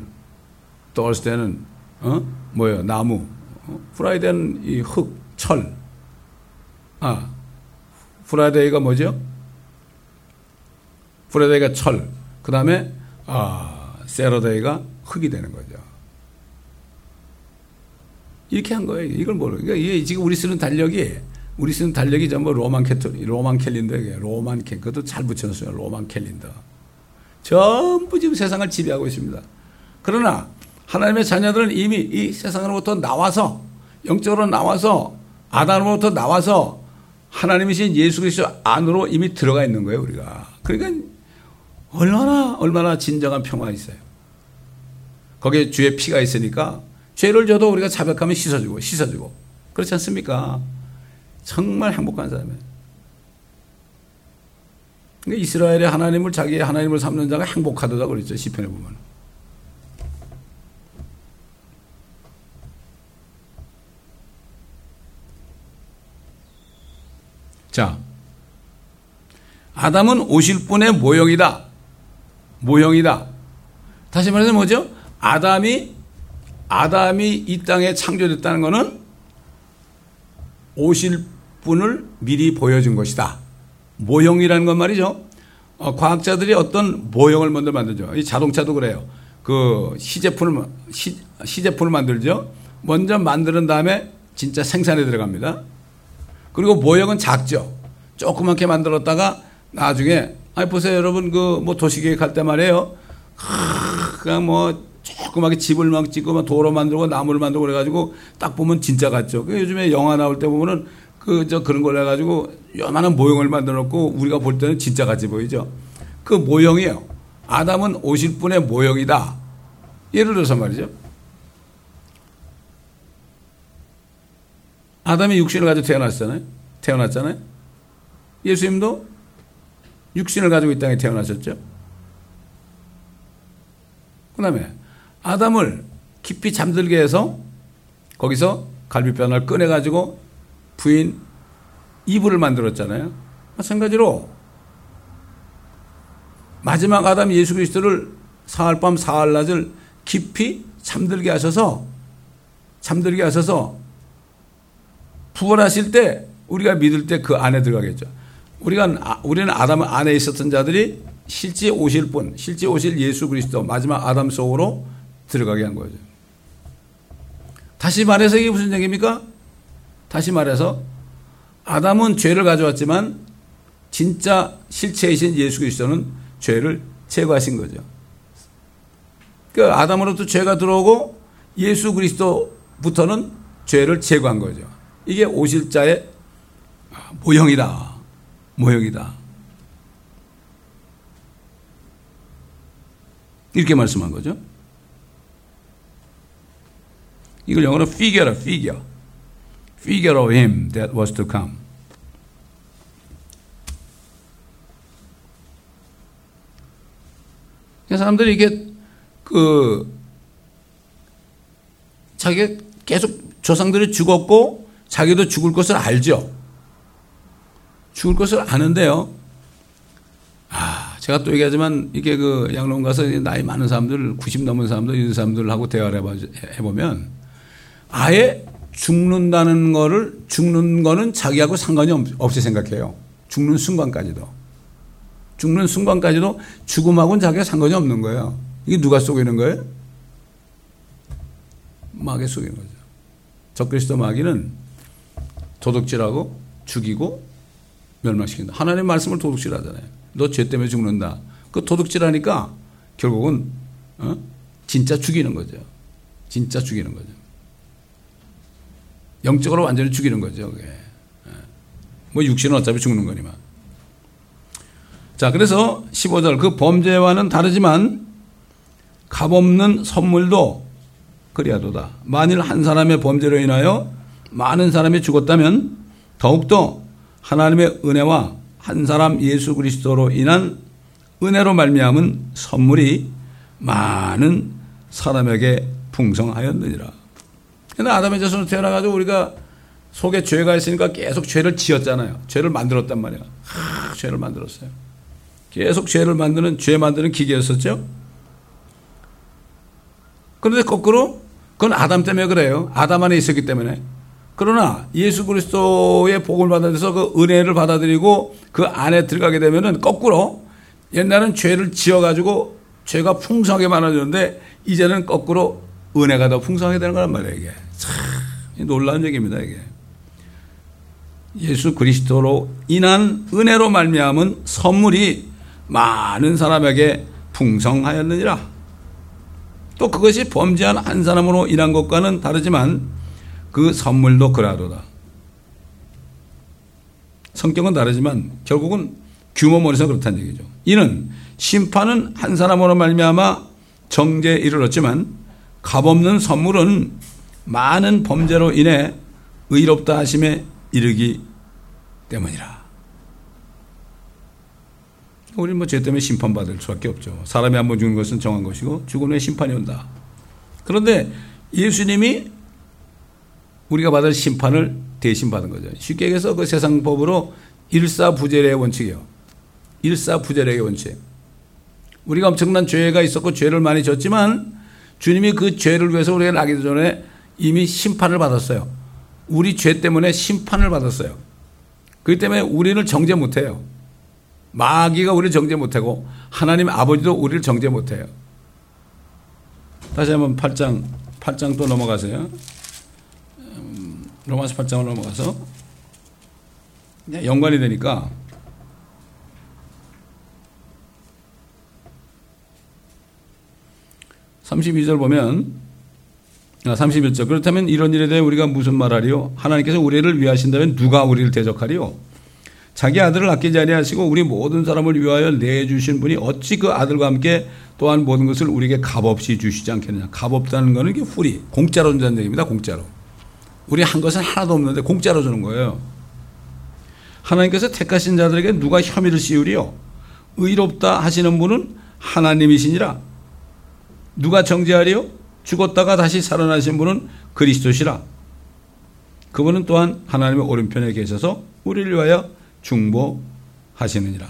Thursday는 어? 뭐예요? 나무, 어? Friday는 이 흙, 철. 아, Friday가 뭐죠? Friday가 철, 그 다음에 아, Saturday가 흙이 되는 거죠. 이렇게 한 거예요. 이걸 모르. 그러니까 이게 지금 우리 쓰는 달력이 우리 쓰는 달력이 전부 Roman Catho, Roman calendar예요. Roman cal, 그것도 잘 붙여놨어요. Roman calendar. 전부 지금 세상을 지배하고 있습니다. 그러나 하나님의 자녀들은 이미 이 세상으로부터 나와서 영적으로 나와서 아담으로부터 나와서 하나님이신 예수 그리스도 안으로 이미 들어가 있는 거예요, 우리가. 그러니까 얼마나 얼마나 진정한 평화가 있어요. 거기에 주의 피가 있으니까 죄를 져도 우리가 자백하면 씻어주고 씻어주고 그렇지 않습니까? 정말 행복한 사람이에요. 그러니까 이스라엘의 하나님을 자기의 하나님을 삼는 자가 행복하다고 그랬죠 시편에 보면. 자, 아담은 오실 분의 모형이다. 모형이다. 다시 말해서 뭐죠? 아담이 아담이 이 땅에 창조됐다는 것은 오실 분을 미리 보여준 것이다. 모형이라는 건 말이죠. 어, 과학자들이 어떤 모형을 먼저 만들죠. 이 자동차도 그래요. 그 시제품을 시, 시제품을 만들죠. 먼저 만드는 다음에 진짜 생산에 들어갑니다. 그리고 모형은 작죠. 조그맣게 만들었다가 나중에 아니 보세요 여러분 그 뭐 도시계획 할 때 말이에요. 그냥 뭐 조그맣게 집을 막 짓고 막 도로 만들고 나무를 만들고 그래가지고 딱 보면 진짜 같죠. 그 요즘에 영화 나올 때 보면은 그 저 그런 걸 해가지고 요만한 모형을 만들어 놓고 우리가 볼 때는 진짜 같이 보이죠. 그 모형이에요. 아담은 오실 분의 모형이다. 예를 들어서 말이죠. 아담이 육신을 가지고 태어났잖아요. 태어났잖아요. 예수님도 육신을 가지고 이 땅에 태어나셨죠. 그 다음에 아담을 깊이 잠들게 해서 거기서 갈비뼈를 꺼내가지고 부인 이불을 만들었잖아요. 마찬가지로 마지막 아담 예수 그리스도를 사흘 밤 사흘 낮을 깊이 잠들게 하셔서 잠들게 하셔서 부활하실 때 우리가 믿을 때 그 안에 들어가겠죠. 우리가 아, 우리는 아담 안에 있었던 자들이 실제 오실 분, 실제 오실 예수 그리스도 마지막 아담 속으로 들어가게 한 거죠. 다시 말해서 이게 무슨 얘기입니까? 다시 말해서 아담은 죄를 가져왔지만 진짜 실체이신 예수 그리스도는 죄를 제거하신 거죠. 그 아담으로부터 죄가 들어오고 예수 그리스도부터는 죄를 제거한 거죠. 이게 오실 자의 모형이다. 모형이다. 이렇게 말씀한 거죠. 이걸 영어로 figure, figure. figure of him that was to come. 사람들이 이게 그 자기가 계속 조상들이 죽었고 자기도 죽을 것을 알죠. 죽을 것을 아는데요. 아, 제가 또 얘기하지만 이게 그 양론 가서 나이 많은 사람들, 90 넘은 사람들, 이런 사람들하고 대화를 해보면 아예 죽는다는 거를 죽는 거는 자기하고 상관이 없이 생각해요. 죽는 순간까지도. 죽는 순간까지도 죽음하고는 자기가 상관이 없는 거예요. 이게 누가 속이는 거예요? 마귀 속이는 거죠. 적그리스도 마귀는 도둑질하고 죽이고 멸망시킨다. 하나님 말씀을 도둑질하잖아요. 너 죄 때문에 죽는다. 그 도둑질하니까 결국은 어? 진짜 죽이는 거죠. 진짜 죽이는 거죠. 영적으로 완전히 죽이는 거죠. 그게. 예. 뭐 육신은 어차피 죽는 거니만. 자, 그래서 15절 그 범죄와는 다르지만 값없는 선물도 그리하도다. 만일 한 사람의 범죄로 인하여 많은 사람이 죽었다면 더욱더 하나님의 은혜와 한 사람 예수 그리스도로 인한 은혜로 말미암은 선물이 많은 사람에게 풍성하였느니라. 근데 아담의 자손으로 태어나가지고 우리가 속에 죄가 있으니까 계속 죄를 지었잖아요. 죄를 만들었단 말이야. 하, 죄를 만들었어요. 계속 죄를 만드는, 죄 만드는 기계였었죠? 그런데 거꾸로, 그건 아담 때문에 그래요. 아담 안에 있었기 때문에. 그러나 예수 그리스도의 복을 받아들여서 그 은혜를 받아들이고 그 안에 들어가게 되면은 거꾸로 옛날은 죄를 지어가지고 죄가 풍성하게 많아졌는데 이제는 거꾸로 은혜가 더 풍성하게 되는 거란 말이에요, 이게. 참 놀라운 얘기입니다, 이게. 예수 그리스도로 인한 은혜로 말미암은 선물이 많은 사람에게 풍성하였느니라. 또 그것이 범죄한 한 사람으로 인한 것과는 다르지만 그 선물도 그라도다. 성격은 다르지만 결국은 규모 멀리서 그렇다는 얘기죠. 이는 심판은 한 사람으로 말미암아 정죄에 이르렀지만 값없는 선물은 많은 범죄로 인해 의롭다 하심에 이르기 때문이라. 우리는 뭐죄 때문에 심판받을 수밖에 없죠. 사람이 한 번 죽는 것은 정한 것이고 죽은 후에 심판이 온다. 그런데 예수님이 우리가 받을 심판을 대신 받은 거죠. 쉽게 얘기해서 그 세상 법으로 일사부재의 원칙이요. 일사부재의 원칙. 우리가 엄청난 죄가 있었고 죄를 많이 졌지만 주님이 그 죄를 위해서 우리가 나기 전에 이미 심판을 받았어요. 우리 죄 때문에 심판을 받았어요. 그렇기 때문에 우리를 정죄 못해요. 마귀가 우리를 정죄 못하고 하나님 아버지도 우리를 정죄 못해요. 다시 한번 8장, 8장 또 넘어가세요. 음, 로마서 8장을 넘어가서 연관이 되니까 32절 보면 31절 아, 그렇다면 이런 일에 대해 우리가 무슨 말하리요? 하나님께서 우리를 위하신다면 누가 우리를 대적하리요? 자기 아들을 아끼지 아니하시고 우리 모든 사람을 위하여 내주신 분이 어찌 그 아들과 함께 또한 모든 것을 우리에게 값없이 주시지 않겠느냐. 값없다는 것은 이게 풀이 공짜로 준다는 얘기입니다. 공짜로. 우리 한 것은 하나도 없는데 공짜로 주는 거예요. 하나님께서 택하신 자들에게 누가 혐의를 씌우리요? 의롭다 하시는 분은 하나님이시니라. 누가 정죄하리요? 죽었다가 다시 살아나신 분은 그리스도시라. 그분은 또한 하나님의 오른편에 계셔서 우리를 위하여 중보하시느니라.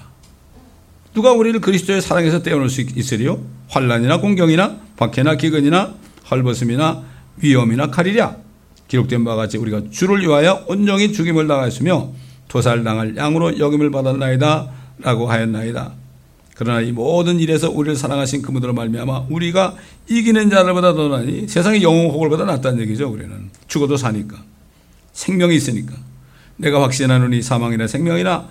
누가 우리를 그리스도의 사랑에서 떼어놓을 수 있으리요? 환란이나 공경이나 박해나 기근이나 헐벗음이나 위험이나 칼이랴. 기록된 바와 같이 우리가 주를 위하여 온전히 죽임을 당하였으며 도살당할 양으로 여김을 받았나이다 라고 하였나이다. 그러나 이 모든 일에서 우리를 사랑하신 그분으로 말미암아 우리가 이기는 자들보다 더 나니 세상의 영웅 호걸보다 낫다는 얘기죠. 우리는 죽어도 사니까 생명이 있으니까 내가 확신하노니 사망이나 생명이나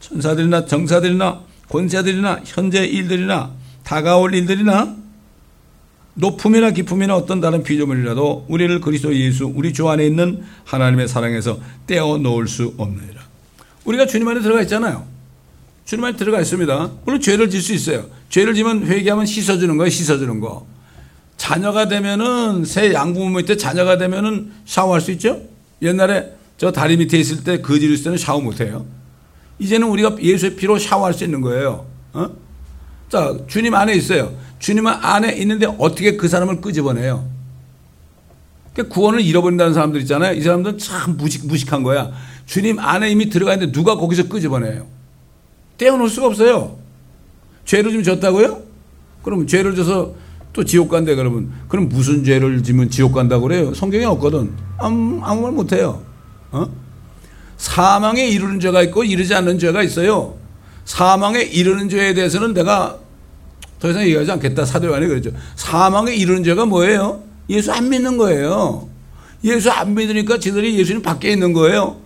천사들이나 정사들이나 권세들이나 현재 일들이나 다가올 일들이나 높음이나 기쁨이나 어떤 다른 피조물이라도 우리를 그리스도 예수 우리 주 안에 있는 하나님의 사랑에서 떼어 놓을 수 없느니라. 우리가 주님 안에 들어가 있잖아요. 주님 안에 들어가 있습니다. 물론 죄를 질 수 있어요. 죄를 지면 회개하면 씻어주는 거예요. 씻어주는 거. 자녀가 되면은 새 양부모 밑에 자녀가 되면은 샤워할 수 있죠. 옛날에 저 다리 밑에 있을 때 거지를 있을 때는 샤워 못해요. 이제는 우리가 예수의 피로 샤워할 수 있는 거예요. 어? 자, 주님 안에 있어요. 주님 안에 있는데 어떻게 그 사람을 끄집어내요? 그러니까 구원을 잃어버린다는 사람들 있잖아요. 이 사람들은 참 무식, 무식한 거야. 주님 안에 이미 들어가 있는데 누가 거기서 끄집어내요? 떼어놓을 수가 없어요. 죄를 좀 졌다고요? 그러면 죄를 져서 또 지옥 간대 그러면 그럼 무슨 죄를 지면 지옥 간다고 그래요? 성경에 없거든. 아무, 아무 말 못해요. 어? 사망에 이르는 죄가 있고 이르지 않는 죄가 있어요. 사망에 이르는 죄에 대해서는 내가 더 이상 얘기하지 않겠다. 사도요한이 그랬죠. 사망에 이르는 죄가 뭐예요? 예수 안 믿는 거예요. 예수 안 믿으니까 지들이 예수님 밖에 있는 거예요.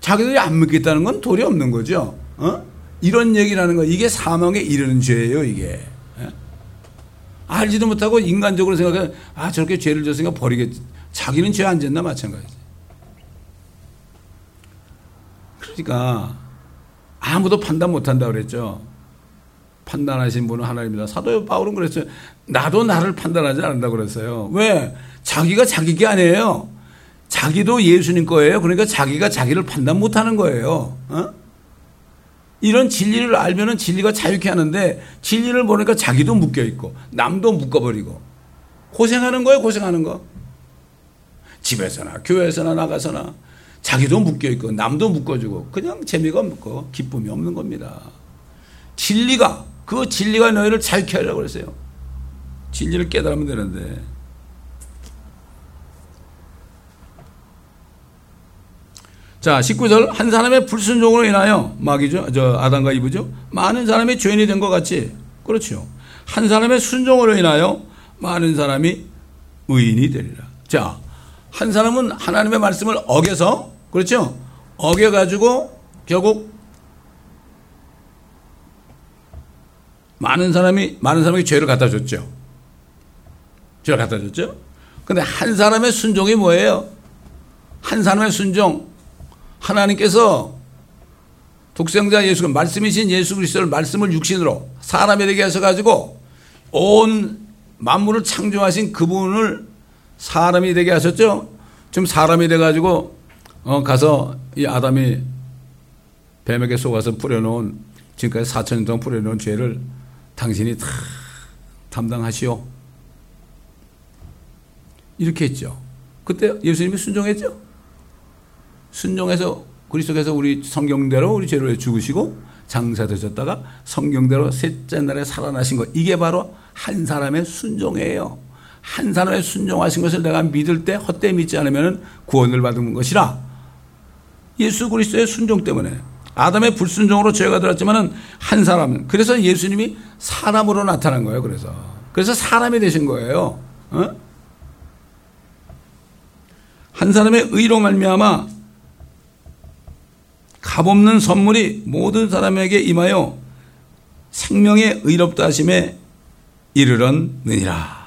자기들이 안 믿겠다는 건 도리 없는 거죠. 어? 이런 얘기라는 거 이게 사망에 이르는 죄예요. 이게. 예? 알지도 못하고 인간적으로 생각해 아 저렇게 죄를 졌으니까 버리겠지. 자기는 죄 안 졌나 마찬가지지. 그러니까 아무도 판단 못한다 그랬죠. 판단하신 분은 하나님이다. 사도 바울은 그랬어요. 나도 나를 판단하지 않는다 그랬어요. 왜? 자기가 자기 게 아니에요. 자기도 예수님 거예요. 그러니까 자기가 자기를 판단 못 하는 거예요. 어? 이런 진리를 알면은 진리가 자유케 하는데 진리를 모르니까 자기도 묶여 있고 남도 묶어버리고 고생하는 거예요. 고생하는 거. 집에서나 교회에서나 나가서나 자기도 묶여 있고 남도 묶어주고 그냥 재미가 없고 기쁨이 없는 겁니다. 진리가 그 진리가 너희를 자유케 하려고 그랬어요. 진리를 깨달으면 되는데. 자, 19절. 한 사람의 불순종으로 인하여, 막이죠. 저, 아담과 이브죠. 많은 사람이 죄인이 된 것 같지. 그렇죠. 한 사람의 순종으로 인하여 많은 사람이 의인이 되리라. 자, 한 사람은 하나님의 말씀을 어겨서, 그렇죠. 어겨 가지고 결국 많은 사람이 많은 사람에게 죄를 갖다 줬죠. 죄를 갖다 줬죠. 근데 한 사람의 순종이 뭐예요? 한 사람의 순종. 하나님께서 독생자 예수 말씀이신 예수 그리스도를 말씀을 육신으로 사람이 되게 하셔 가지고 온 만물을 창조하신 그분을 사람이 되게 하셨죠. 좀 사람이 돼 가지고 어 가서 이 아담이 뱀에게 속아서 뿌려놓은 지금까지 4천 년 동안 뿌려놓은 죄를 당신이 다 담당하시오. 이렇게 했죠. 그때 예수님이 순종했죠. 순종해서 그리스도께서 우리 성경대로 우리 죄를 죽으시고 장사 되셨다가 성경대로 셋째 날에 살아나신 것 이게 바로 한 사람의 순종이에요. 한 사람의 순종하신 것을 내가 믿을 때 헛되이 믿지 않으면 구원을 받은 것이라 예수 그리스도의 순종 때문에 아담의 불순종으로 죄가 들었지만은 한 사람은 그래서 예수님이 사람으로 나타난 거예요. 그래서 그래서 사람이 되신 거예요. 어? 한 사람의 의로 말미암아 값없는 선물이 모든 사람에게 임하여 생명의 의롭다 하심에 이르렀느니라.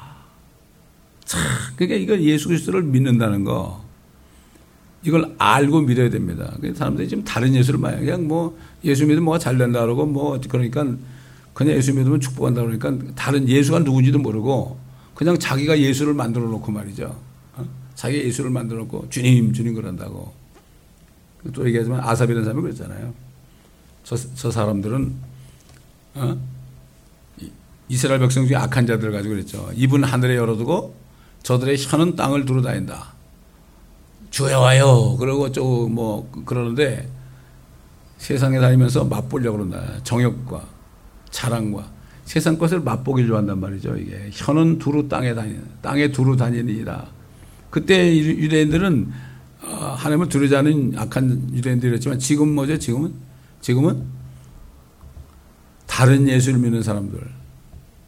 자, 그러니까 이걸 예수 그리스도를 믿는다는 거. 이걸 알고 믿어야 됩니다. 사람들이 지금 다른 예수를 많이 그냥 뭐 예수 믿으면 뭐가 잘 된다 그러고 뭐 그러니까 그냥 예수 믿으면 축복한다 그러니까 다른 예수가 누군지도 모르고 그냥 자기가 예수를 만들어 놓고 말이죠. 어? 자기 예수를 만들어 놓고 주님 주님 그런다고. 또 얘기하지만 아삽이라는 사람이 그랬잖아요. 저, 저 사람들은 어? 이스라엘 백성 중에 악한 자들 가지고 그랬죠. 입은 하늘에 열어두고 저들의 혀는 땅을 두루 다닌다. 주여 와요. 그러고 좀뭐 그러는데 세상에 다니면서 맛보려고 그런다. 정욕과 자랑과 세상 것을 맛보길 좋아한단 말이죠. 이게 혀는 두루 땅에 다니는 땅에 두루 다니니라. 그때 유대인들은 어, 하나님을 두려지 않은 악한 유대인들이었지만 지금 뭐죠? 지금은 지금은 다른 예수를 믿는 사람들,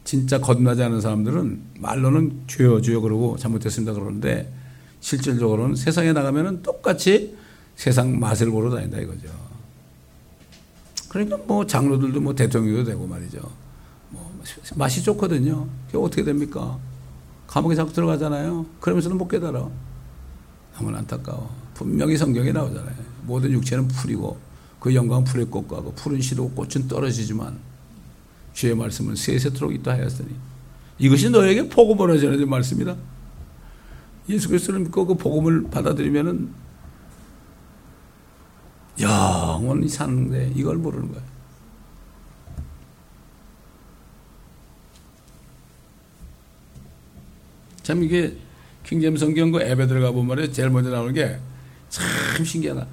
진짜 거듭나지 않은 사람들은 말로는 주여 주여 그러고 잘못했습니다 그러는데 실질적으로는 세상에 나가면은 똑같이 세상 맛을 보러 다닌다 이거죠. 그러니까 뭐 장로들도 뭐 대통령도 되고 말이죠. 뭐 맛이 좋거든요. 그게 어떻게 됩니까? 감옥에 자꾸 들어가잖아요. 그러면서도 못 깨달아. 너무 안타까워. 분명히 성경에 나오잖아요. 모든 육체는 풀이고 그 영광은 풀의 꽃과 하고 푸른 시도 꽃은 떨어지지만 주의 말씀은 세세토록 있다 하였으니 이것이 너에게 복음을 전해진 말씀이다. 예수 그리스도를 믿고 그 복음을 받아들이면은 영원히 사는데 이걸 모르는 거야. 참 이게 킹잼 성경 그 앱에 들어가 보면. 제일 먼저 나오는 게 참 신기하다.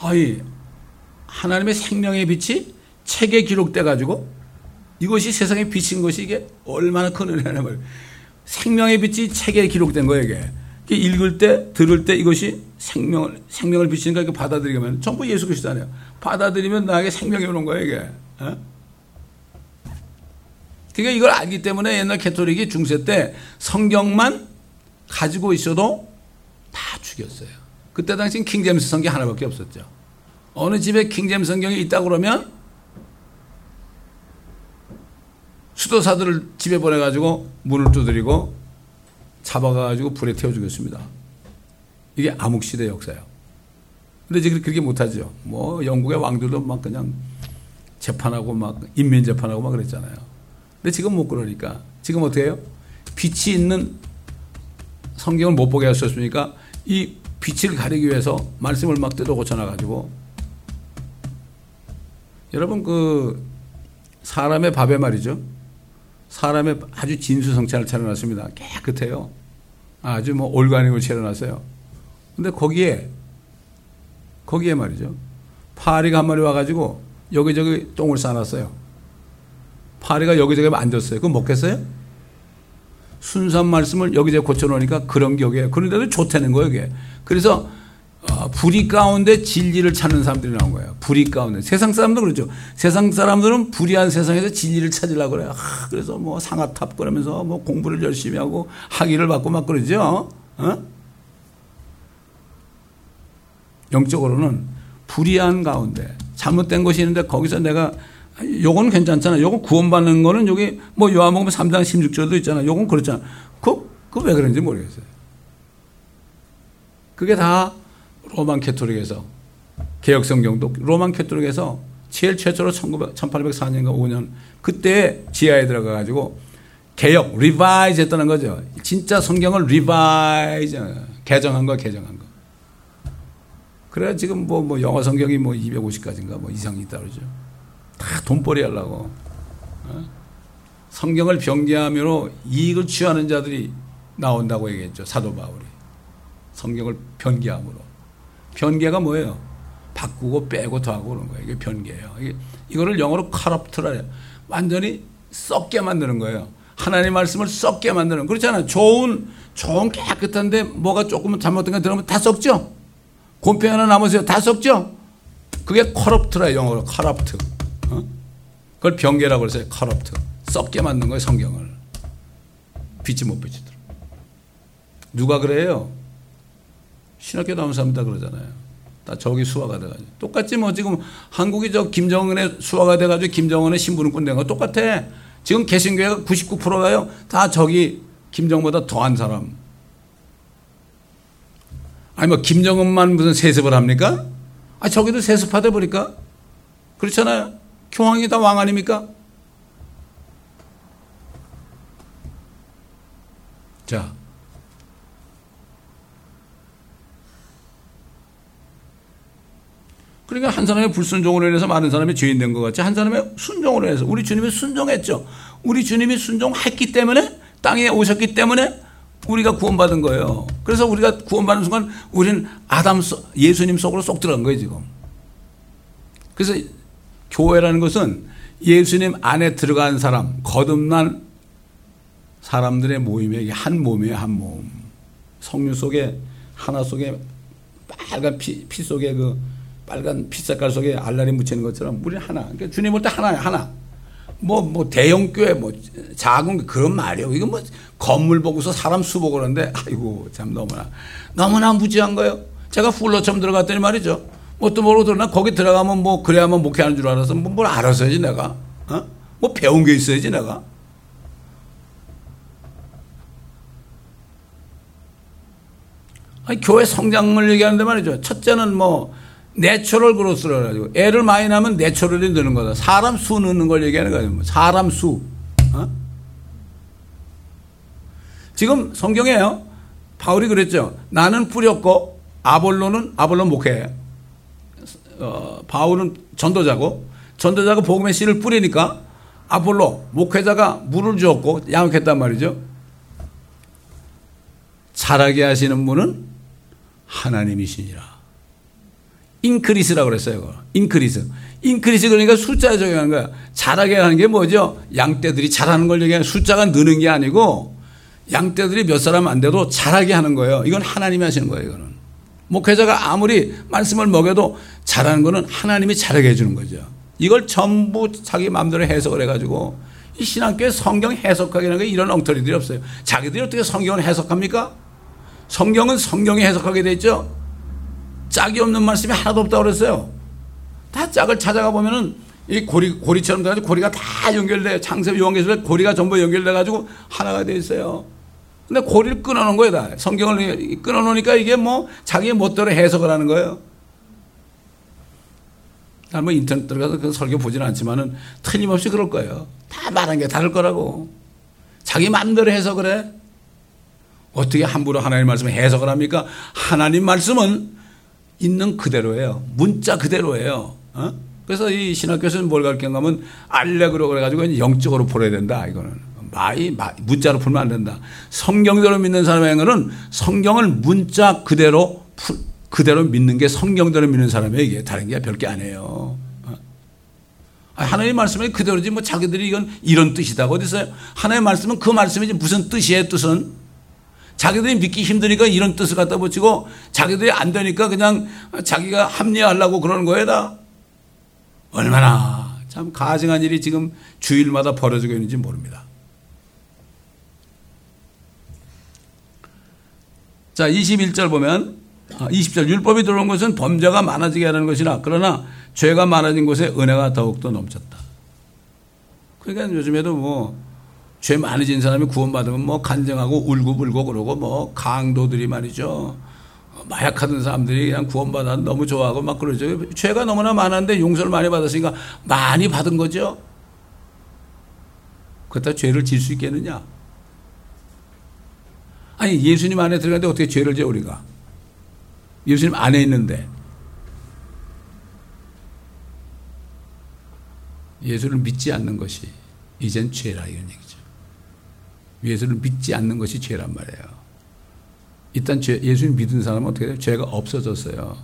아이 하나님의 생명의 빛이 책에 기록돼 가지고 이것이 세상에 비친 것이 이게 얼마나 큰 은혜냐 말이에요. 생명의 빛이 책에 기록된 거예요, 이게. 읽을 때, 들을 때 이것이 생명을, 생명을 비치니까 이렇게 받아들이면 전부 예수 그리스도잖아요. 받아들이면 나에게 생명이 오는 거예요, 이게. 어? 그러니까 이걸 알기 때문에 옛날 캐토릭이 중세 때 성경만 가지고 있어도 다 죽였어요. 그때 당시 킹제임스 성경 하나밖에 없었죠. 어느 집에 킹제임스 성경이 있다 그러면 수도사들을 집에 보내가지고 문을 두드리고 잡아가지고 불에 태워 죽였습니다. 이게 암흑시대 역사예요. 근데 지금 그렇게 못하죠. 뭐 영국의 왕들도 막 그냥 재판하고 막 인민 재판하고 막 그랬잖아요. 근데 지금 못 그러니까 지금 어떻게 해요? 빛이 있는 성경을 못 보게 하셨으니까 이 빛을 가리기 위해서 말씀을 막 뜯어 고쳐놔가지고 여러분 그 사람의 밥에 말이죠. 사람의 아주 진수성찬을 차려놨습니다. 깨끗해요. 아주 뭐 올가닉으로 차려놨어요. 근데 거기에 거기에 말이죠. 파리가 한 마리 와가지고 여기저기 똥을 싸놨어요. 파리가 여기저기 앉았어요. 그럼 먹겠어요? 순수한 말씀을 여기저기 고쳐놓으니까 그런 격에 그런데도 좋다는 거예요, 이게. 그래서 어, 불의 가운데 진리를 찾는 사람들이 나온 거예요. 불의 가운데. 세상 사람도 그렇죠. 세상 사람들은 불의한 세상에서 진리를 찾으려고 그래요. 아, 그래서 뭐 상아탑 그러면서 뭐 공부를 열심히 하고 학위를 받고 막 그러죠. 어? 영적으로는 불의한 가운데 잘못된 것이 있는데 거기서 내가 요건 괜찮잖아. 요건 구원받는 거는 여기 뭐 요한복음 3장 16절도 있잖아. 요건 그렇잖아. 그, 그 왜 그런지 모르겠어요. 그게 다 Roman Catholic에서 개혁 성경도 Roman Catholic에서 제일 최초로 1900, 1804년인가 5년 그때 지하에 들어가 가지고 개혁 revise 했다는 거죠. 진짜 성경을 revise 개정한 거 개정한 거. 그래 지금 뭐, 뭐 영어 성경이 뭐 250가지인가 뭐 이상이 그러죠. 다 돈벌이 하려고. 어? 성경을 변개함으로 이익을 취하는 자들이 나온다고 얘기했죠. 사도 바울이. 성경을 변개함으로. 변개가 뭐예요? 바꾸고 빼고 더하고 그런 거예요. 이게 변개예요. 이게 이거를 영어로 카럽트라 해요. 완전히 썩게 만드는 거예요. 하나님 말씀을 썩게 만드는 그렇잖아요. 좋은 좋은 깨끗한데 뭐가 조금 잘못된 거 들어오면 다 썩죠. 곰팡이 하나 남으세요. 다 썩죠. 그게 corrupt라 영어로 corrupt. 어? 그걸 변개라고 그랬어요. corrupt. 썩게 만든 거예요. 성경을. 빛이 못 비치도록. 누가 그래요? 신학교 나온 사람이 다 그러잖아요. 다 저기 수하가 돼가지고. 똑같지 뭐 지금 한국이 저 김정은의 수하가 돼가지고 김정은의 심부름꾼 된 거 똑같아. 지금 개신교회가 99%가요. 다 저기 김정보다 더한 사람. 아니 뭐 김정은만 무슨 세습을 합니까? 아 저기도 세습하다 보니까 그렇잖아요. 교황이 다 왕 아닙니까? 자, 그러니까 한 사람의 불순종으로 인해서 많은 사람이 죄인 된 것 같이 한 사람의 순종으로 인해서 우리 주님이 순종했죠. 우리 주님이 순종했기 때문에 땅에 오셨기 때문에 우리가 구원받은 거예요. 그래서 우리가 구원받는 순간 우리는 아담 예수님 속으로 쏙 들어간 거예요, 지금. 그래서 교회라는 것은 예수님 안에 들어간 사람, 거듭난 사람들의 모임이 한 몸이에요, 한 몸. 석류 속에 하나 속에 빨간 피, 피 속에 그 빨간 피 색깔 속에 알라리 묻히는 것처럼 우리 하나. 그러니까 주님 볼 때 하나야 하나. 뭐, 뭐, 대형 교회, 뭐, 작은, 그런 말이에요. 이거 뭐, 건물 보고서 사람 수 보고 그러는데, 아이고, 참 너무나, 너무나 무지한 거예요. 제가 훌러 처음 들어갔더니 말이죠. 뭣도 모르고 들어나 거기 들어가면 뭐, 그래야만 목회하는 줄 알아서 뭐, 뭘 알았어야지, 내가. 어? 뭐, 배운 게 있어야지, 내가. 아니, 교회 성장을 얘기하는데 말이죠. 첫째는 뭐, natural growth를 가지고 애를 많이 낳으면 natural이 느는 거다. 사람 수 느는 걸 얘기하는 거예요. 뭐 사람 수. 어? 지금 성경에요. 바울이 그랬죠. 나는 뿌렸고 아볼로는 아볼로 목회. 어, 바울은 전도자고 전도자가 복음의 씨를 뿌리니까 아볼로 목회자가 물을 주었고 양육했단 말이죠. 자라게 하시는 분은 하나님이시니라. increase라고 그랬어요. increase. increase 그러니까 숫자에 적용하는 거야. 자라게 하는 게 뭐죠? 양떼들이 자라는 걸 얘기하는 숫자가 느는 게 아니고 양떼들이 몇 사람 안 돼도 자라게 하는 거예요. 이건 하나님이 하시는 거예요. 이거는. 목회자가 아무리 말씀을 먹여도 자라는 거는 하나님이 자라게 해주는 거죠. 이걸 전부 자기 마음대로 해석을 해가지고 이 신학교에 성경 해석하기라는 게 이런 엉터리들이 없어요. 자기들이 어떻게 성경을 해석합니까? 성경은 성경이 해석하게 돼 있죠. 짝이 없는 말씀이 하나도 없다고 그랬어요. 다 짝을 찾아가 보면은 이 고리, 고리처럼 돼가지고 고리가 다 연결돼. 창세기 요한계시록에 고리가 전부 연결돼가지고 하나가 돼 있어요. 근데 고리를 끊어놓은 거예요, 다. 성경을 끊어놓으니까 이게 뭐 자기 멋대로 해석을 하는 거예요. 난 뭐 인터넷 들어가서 그 설교 보지는 않지만은 틀림없이 그럴 거예요. 다 말한 게 다를 거라고. 자기 마음대로 해석을 해. 어떻게 함부로 하나님 말씀을 해석을 합니까? 하나님 말씀은 있는 그대로예요. 문자 그대로예요. 어? 그래서 이 신학교에서는 뭘 가르치는가 하면 알레고리로 그래가지고 영적으로 풀어야 된다. 이거는. 마이, 마, 문자로 풀면 안 된다. 성경대로 믿는 사람에게는 성경을 문자 그대로 풀, 그대로 믿는 게 성경대로 믿는 사람이에요. 이게 다른 게 별게 아니에요. 어? 하나님 말씀이 그대로지 뭐 자기들이 이건 이런 뜻이다. 어디서요? 하나님 말씀은 그 말씀이지 무슨 뜻이에요, 뜻은? 자기들이 믿기 힘드니까 이런 뜻을 갖다 붙이고 자기들이 안 되니까 그냥 자기가 합리화하려고 그러는 거에다 얼마나 참 가증한 일이 지금 주일마다 벌어지고 있는지 모릅니다. 자, 21절 보면 20절 아, 율법이 들어온 것은 범죄가 많아지게 하는 것이나 그러나 죄가 많아진 곳에 은혜가 더욱더 넘쳤다. 그러니까 요즘에도 뭐 죄 많아진 사람이 구원받으면 뭐 간증하고 울고불고 그러고 뭐 강도들이 말이죠. 마약하던 사람들이 그냥 구원받아 너무 좋아하고 막 그러죠. 죄가 너무나 많았는데 용서를 많이 받았으니까 많이 받은 거죠. 그렇다 죄를 질 수 있겠느냐? 아니 예수님 안에 들어갔는데 어떻게 죄를 져 우리가? 예수님 안에 있는데 예수를 믿지 않는 것이 이젠 죄라 이런 얘기죠. 예수를 믿지 않는 것이 죄란 말이에요. 일단 죄, 예수님 믿은 사람은 어떻게 돼요? 죄가 없어졌어요.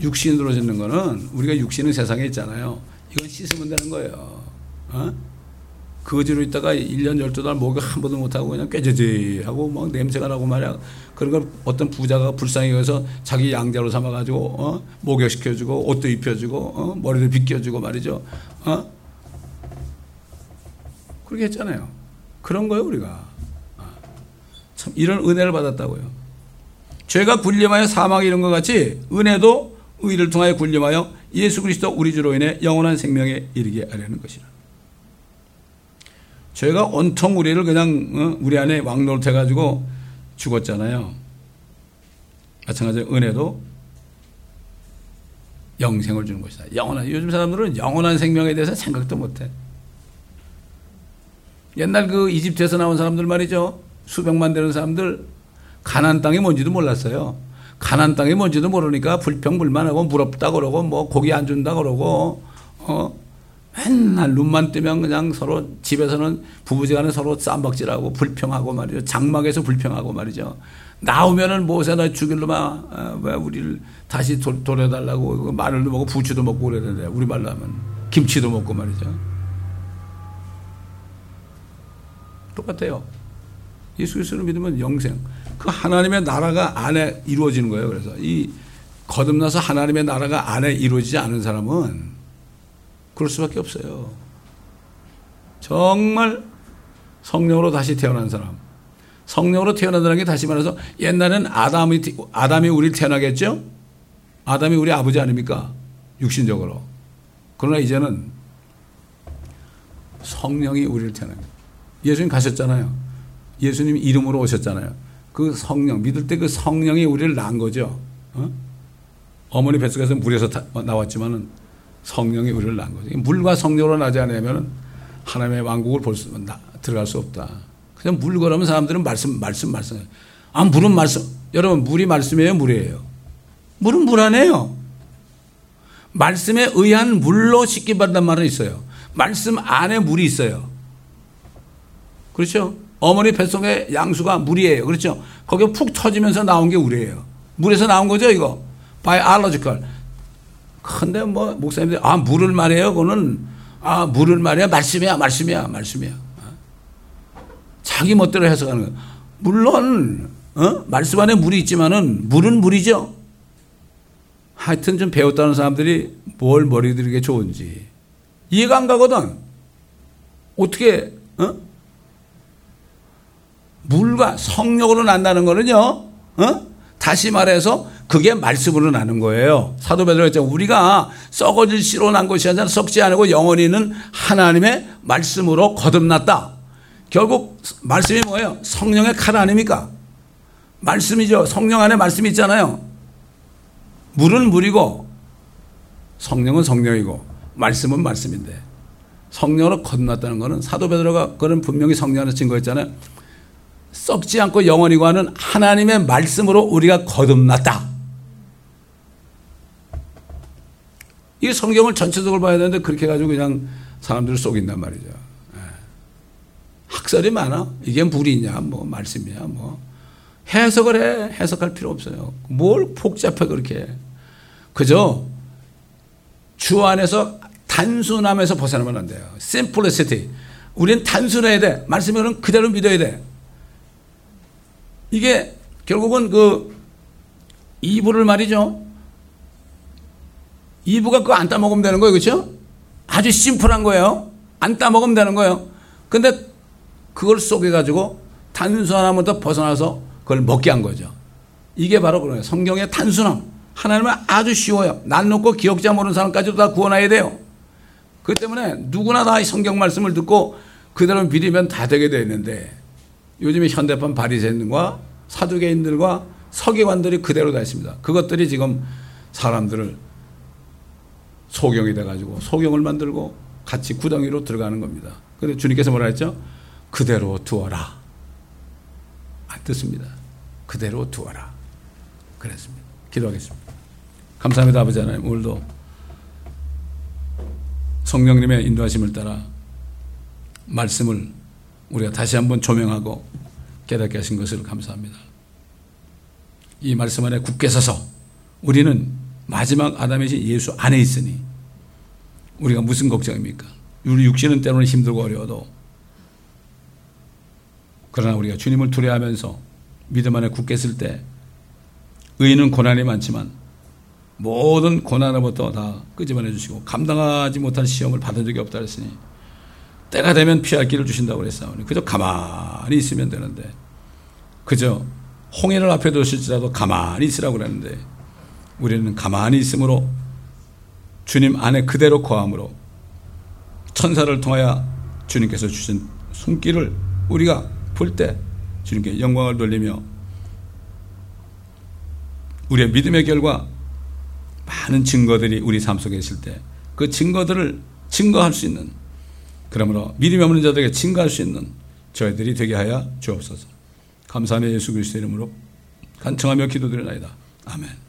육신으로 짓는 거는 우리가 육신은 세상에 있잖아요. 이건 씻으면 되는 거예요. 어? 거지로 있다가 1년 12달 목욕 한 번도 못하고 그냥 꾀죄죄 하고 막 냄새가 나고 말이야. 그런 걸 어떤 부자가 불쌍히 여서 자기 양자로 삼아가지고, 어? 목욕시켜주고, 옷도 입혀주고, 어? 머리도 빗겨주고 말이죠. 어? 그렇게 했잖아요. 그런 거예요, 우리가. 참 이런 은혜를 받았다고요. 죄가 군림하여 사망에 이런 것 같이 은혜도 의를 통하여 군림하여 예수 그리스도 우리 주로 인해 영원한 생명에 이르게 하려는 것이라. 죄가 온통 우리를 그냥 어, 우리 안에 왕노릇 해 가지고 죽었잖아요. 마찬가지로 은혜도 영생을 주는 것이다. 영원한 요즘 사람들은 영원한 생명에 대해서 생각도 못해. 옛날 그 이집트에서 나온 사람들 말이죠. 수백만 되는 사람들 가난 땅이 뭔지도 몰랐어요. 가난 땅이 뭔지도 모르니까 불평불만하고 무럽다 그러고 뭐 고기 안 준다 그러고 어 맨날 눈만 뜨면 그냥 서로 집에서는 부부지간에 서로 쌈박질하고 불평하고 말이죠. 장막에서 불평하고 말이죠. 나오면은 모세나 죽일로만 어, 왜 우리를 다시 도, 돌려달라고 마늘도 먹고 부추도 먹고 그러는데 우리 말로 하면 김치도 먹고 말이죠. 똑같아요. 예수 그리스도를 믿으면 영생. 그 하나님의 나라가 안에 이루어지는 거예요. 그래서 이 거듭나서 하나님의 나라가 안에 이루어지지 않은 사람은 그럴 수밖에 없어요. 정말 성령으로 다시 태어난 사람. 성령으로 태어난다는 게 다시 말해서 옛날엔 아담이, 아담이 우리를 태어나겠죠? 아담이 우리 아버지 아닙니까? 육신적으로. 그러나 이제는 성령이 우리를 태어납니다. 예수님 가셨잖아요. 예수님 이름으로 오셨잖아요. 그 성령, 믿을 때 그 성령이 우리를 낳은 거죠. 어? 어머니 뱃속에서 물에서 나왔지만은 성령이 우리를 낳은 거죠. 물과 성령으로 나지 않으면 하나님의 왕국을 볼 수, 들어갈 수 없다. 그냥 물 그러면 사람들은 말씀, 말씀, 말씀. 아, 물은 말씀. 여러분, 물이 말씀이에요, 물이에요? 물은 물 안에요. 말씀에 의한 물로 씻기 받는 말은 있어요. 말씀 안에 물이 있어요. 그렇죠? 어머니 뱃속에 양수가 물이에요. 그렇죠? 거기에 푹 터지면서 나온 게 물이에요. 물에서 나온 거죠, 이거. biological. 근데 뭐 목사님들이 아 물을 말해요. 그거는 아 물을 말해야 말씀이야, 말씀이야, 말씀이야. 자기 멋대로 해석하는 거. 물론 어? 말씀 안에 물이 있지만은 물은 물이죠. 하여튼 좀 배웠다는 사람들이 뭘 머리 들이게 좋은지 이해가 안 가거든. 어떻게 어? 물과 성령으로 난다는 거는요. 어? 다시 말해서 그게 말씀으로 나는 거예요. 사도 베드로가 했죠. 우리가 썩어질 씨로 난 것이 아니라 썩지 않고 영원히는 하나님의 말씀으로 거듭났다. 결국 말씀이 뭐예요? 성령의 칼 아닙니까? 말씀이죠. 성령 안에 말씀이 있잖아요. 물은 물이고 성령은 성령이고 말씀은 말씀인데 성령으로 거듭났다는 것은 사도 베드로가 그런 분명히 성령 안에 증거했잖아요. 썩지 않고 영원히고 하는 하나님의 말씀으로 우리가 거듭났다. 이게 성경을 전체적으로 봐야 되는데 그렇게 해가지고 그냥 사람들을 속인단 말이죠. 예. 학설이 많아. 이게 물이냐, 뭐, 말씀이냐, 뭐. 해석을 해. 해석할 필요 없어요. 뭘 복잡해, 그렇게. 그저 주 안에서 단순함에서 벗어나면 안 돼요. simplicity. 우리는 단순해야 돼. 말씀은 그대로 믿어야 돼. 이게 결국은 그 이불을 말이죠. 이부가 그거 안 따먹으면 되는 거예요. 그렇죠? 아주 심플한 거예요. 안 따먹으면 되는 거예요. 근데 그걸 속여가지고 단순함부터 벗어나서 그걸 먹게 한 거죠. 이게 바로 그거예요. 성경의 단순함. 하나님은 아주 쉬워요. 난 놓고 기억자 모르는 사람까지도 다 구원해야 돼요. 그 때문에 누구나 다 성경 말씀을 듣고 그대로 믿으면 다 되게 되어 있는데 요즘에 현대판 바리새인과 사두개인들과 서기관들이 그대로 다 있습니다. 그것들이 지금 사람들을 소경이 돼가지고 소경을 만들고 같이 구덩이로 들어가는 겁니다. 근데 주님께서 뭐라 했죠? 그대로 두어라. 안 듣습니다. 그대로 두어라. 그랬습니다. 기도하겠습니다. 감사합니다, 아버지 하나님. 오늘도 성령님의 인도하심을 따라 말씀을 우리가 다시 한번 조명하고 깨닫게 하신 것을 감사합니다. 이 말씀 안에 굳게 서서 우리는 마지막 아담이신 예수 안에 있으니 우리가 무슨 걱정입니까? 우리 육신은 때로는 힘들고 어려워도 그러나 우리가 주님을 두려워하면서 믿음 안에 굳게 있을 때 의인은 고난이 많지만 모든 고난으로부터 다 끄집어내 주시고 감당하지 못한 시험을 받은 적이 없다 그랬으니 때가 되면 피할 길을 주신다고 그랬사오니 그저 가만히 있으면 되는데. 그저 홍해를 앞에 두실지라도 가만히 있으라고 그랬는데 우리는 가만히 있으므로 주님 안에 그대로 거함으로 천사를 통하여 주님께서 주신 손길을 우리가 볼 때 주님께 영광을 돌리며 우리의 믿음의 결과 많은 증거들이 우리 삶 속에 있을 때 그 증거들을 증거할 수 있는 그러므로 믿음이 없는 자들에게 증거할 수 있는 저희들이 되게 하여 주옵소서. 감사하며 예수 그리스도 이름으로 간청하며 기도드리나이다. 아멘.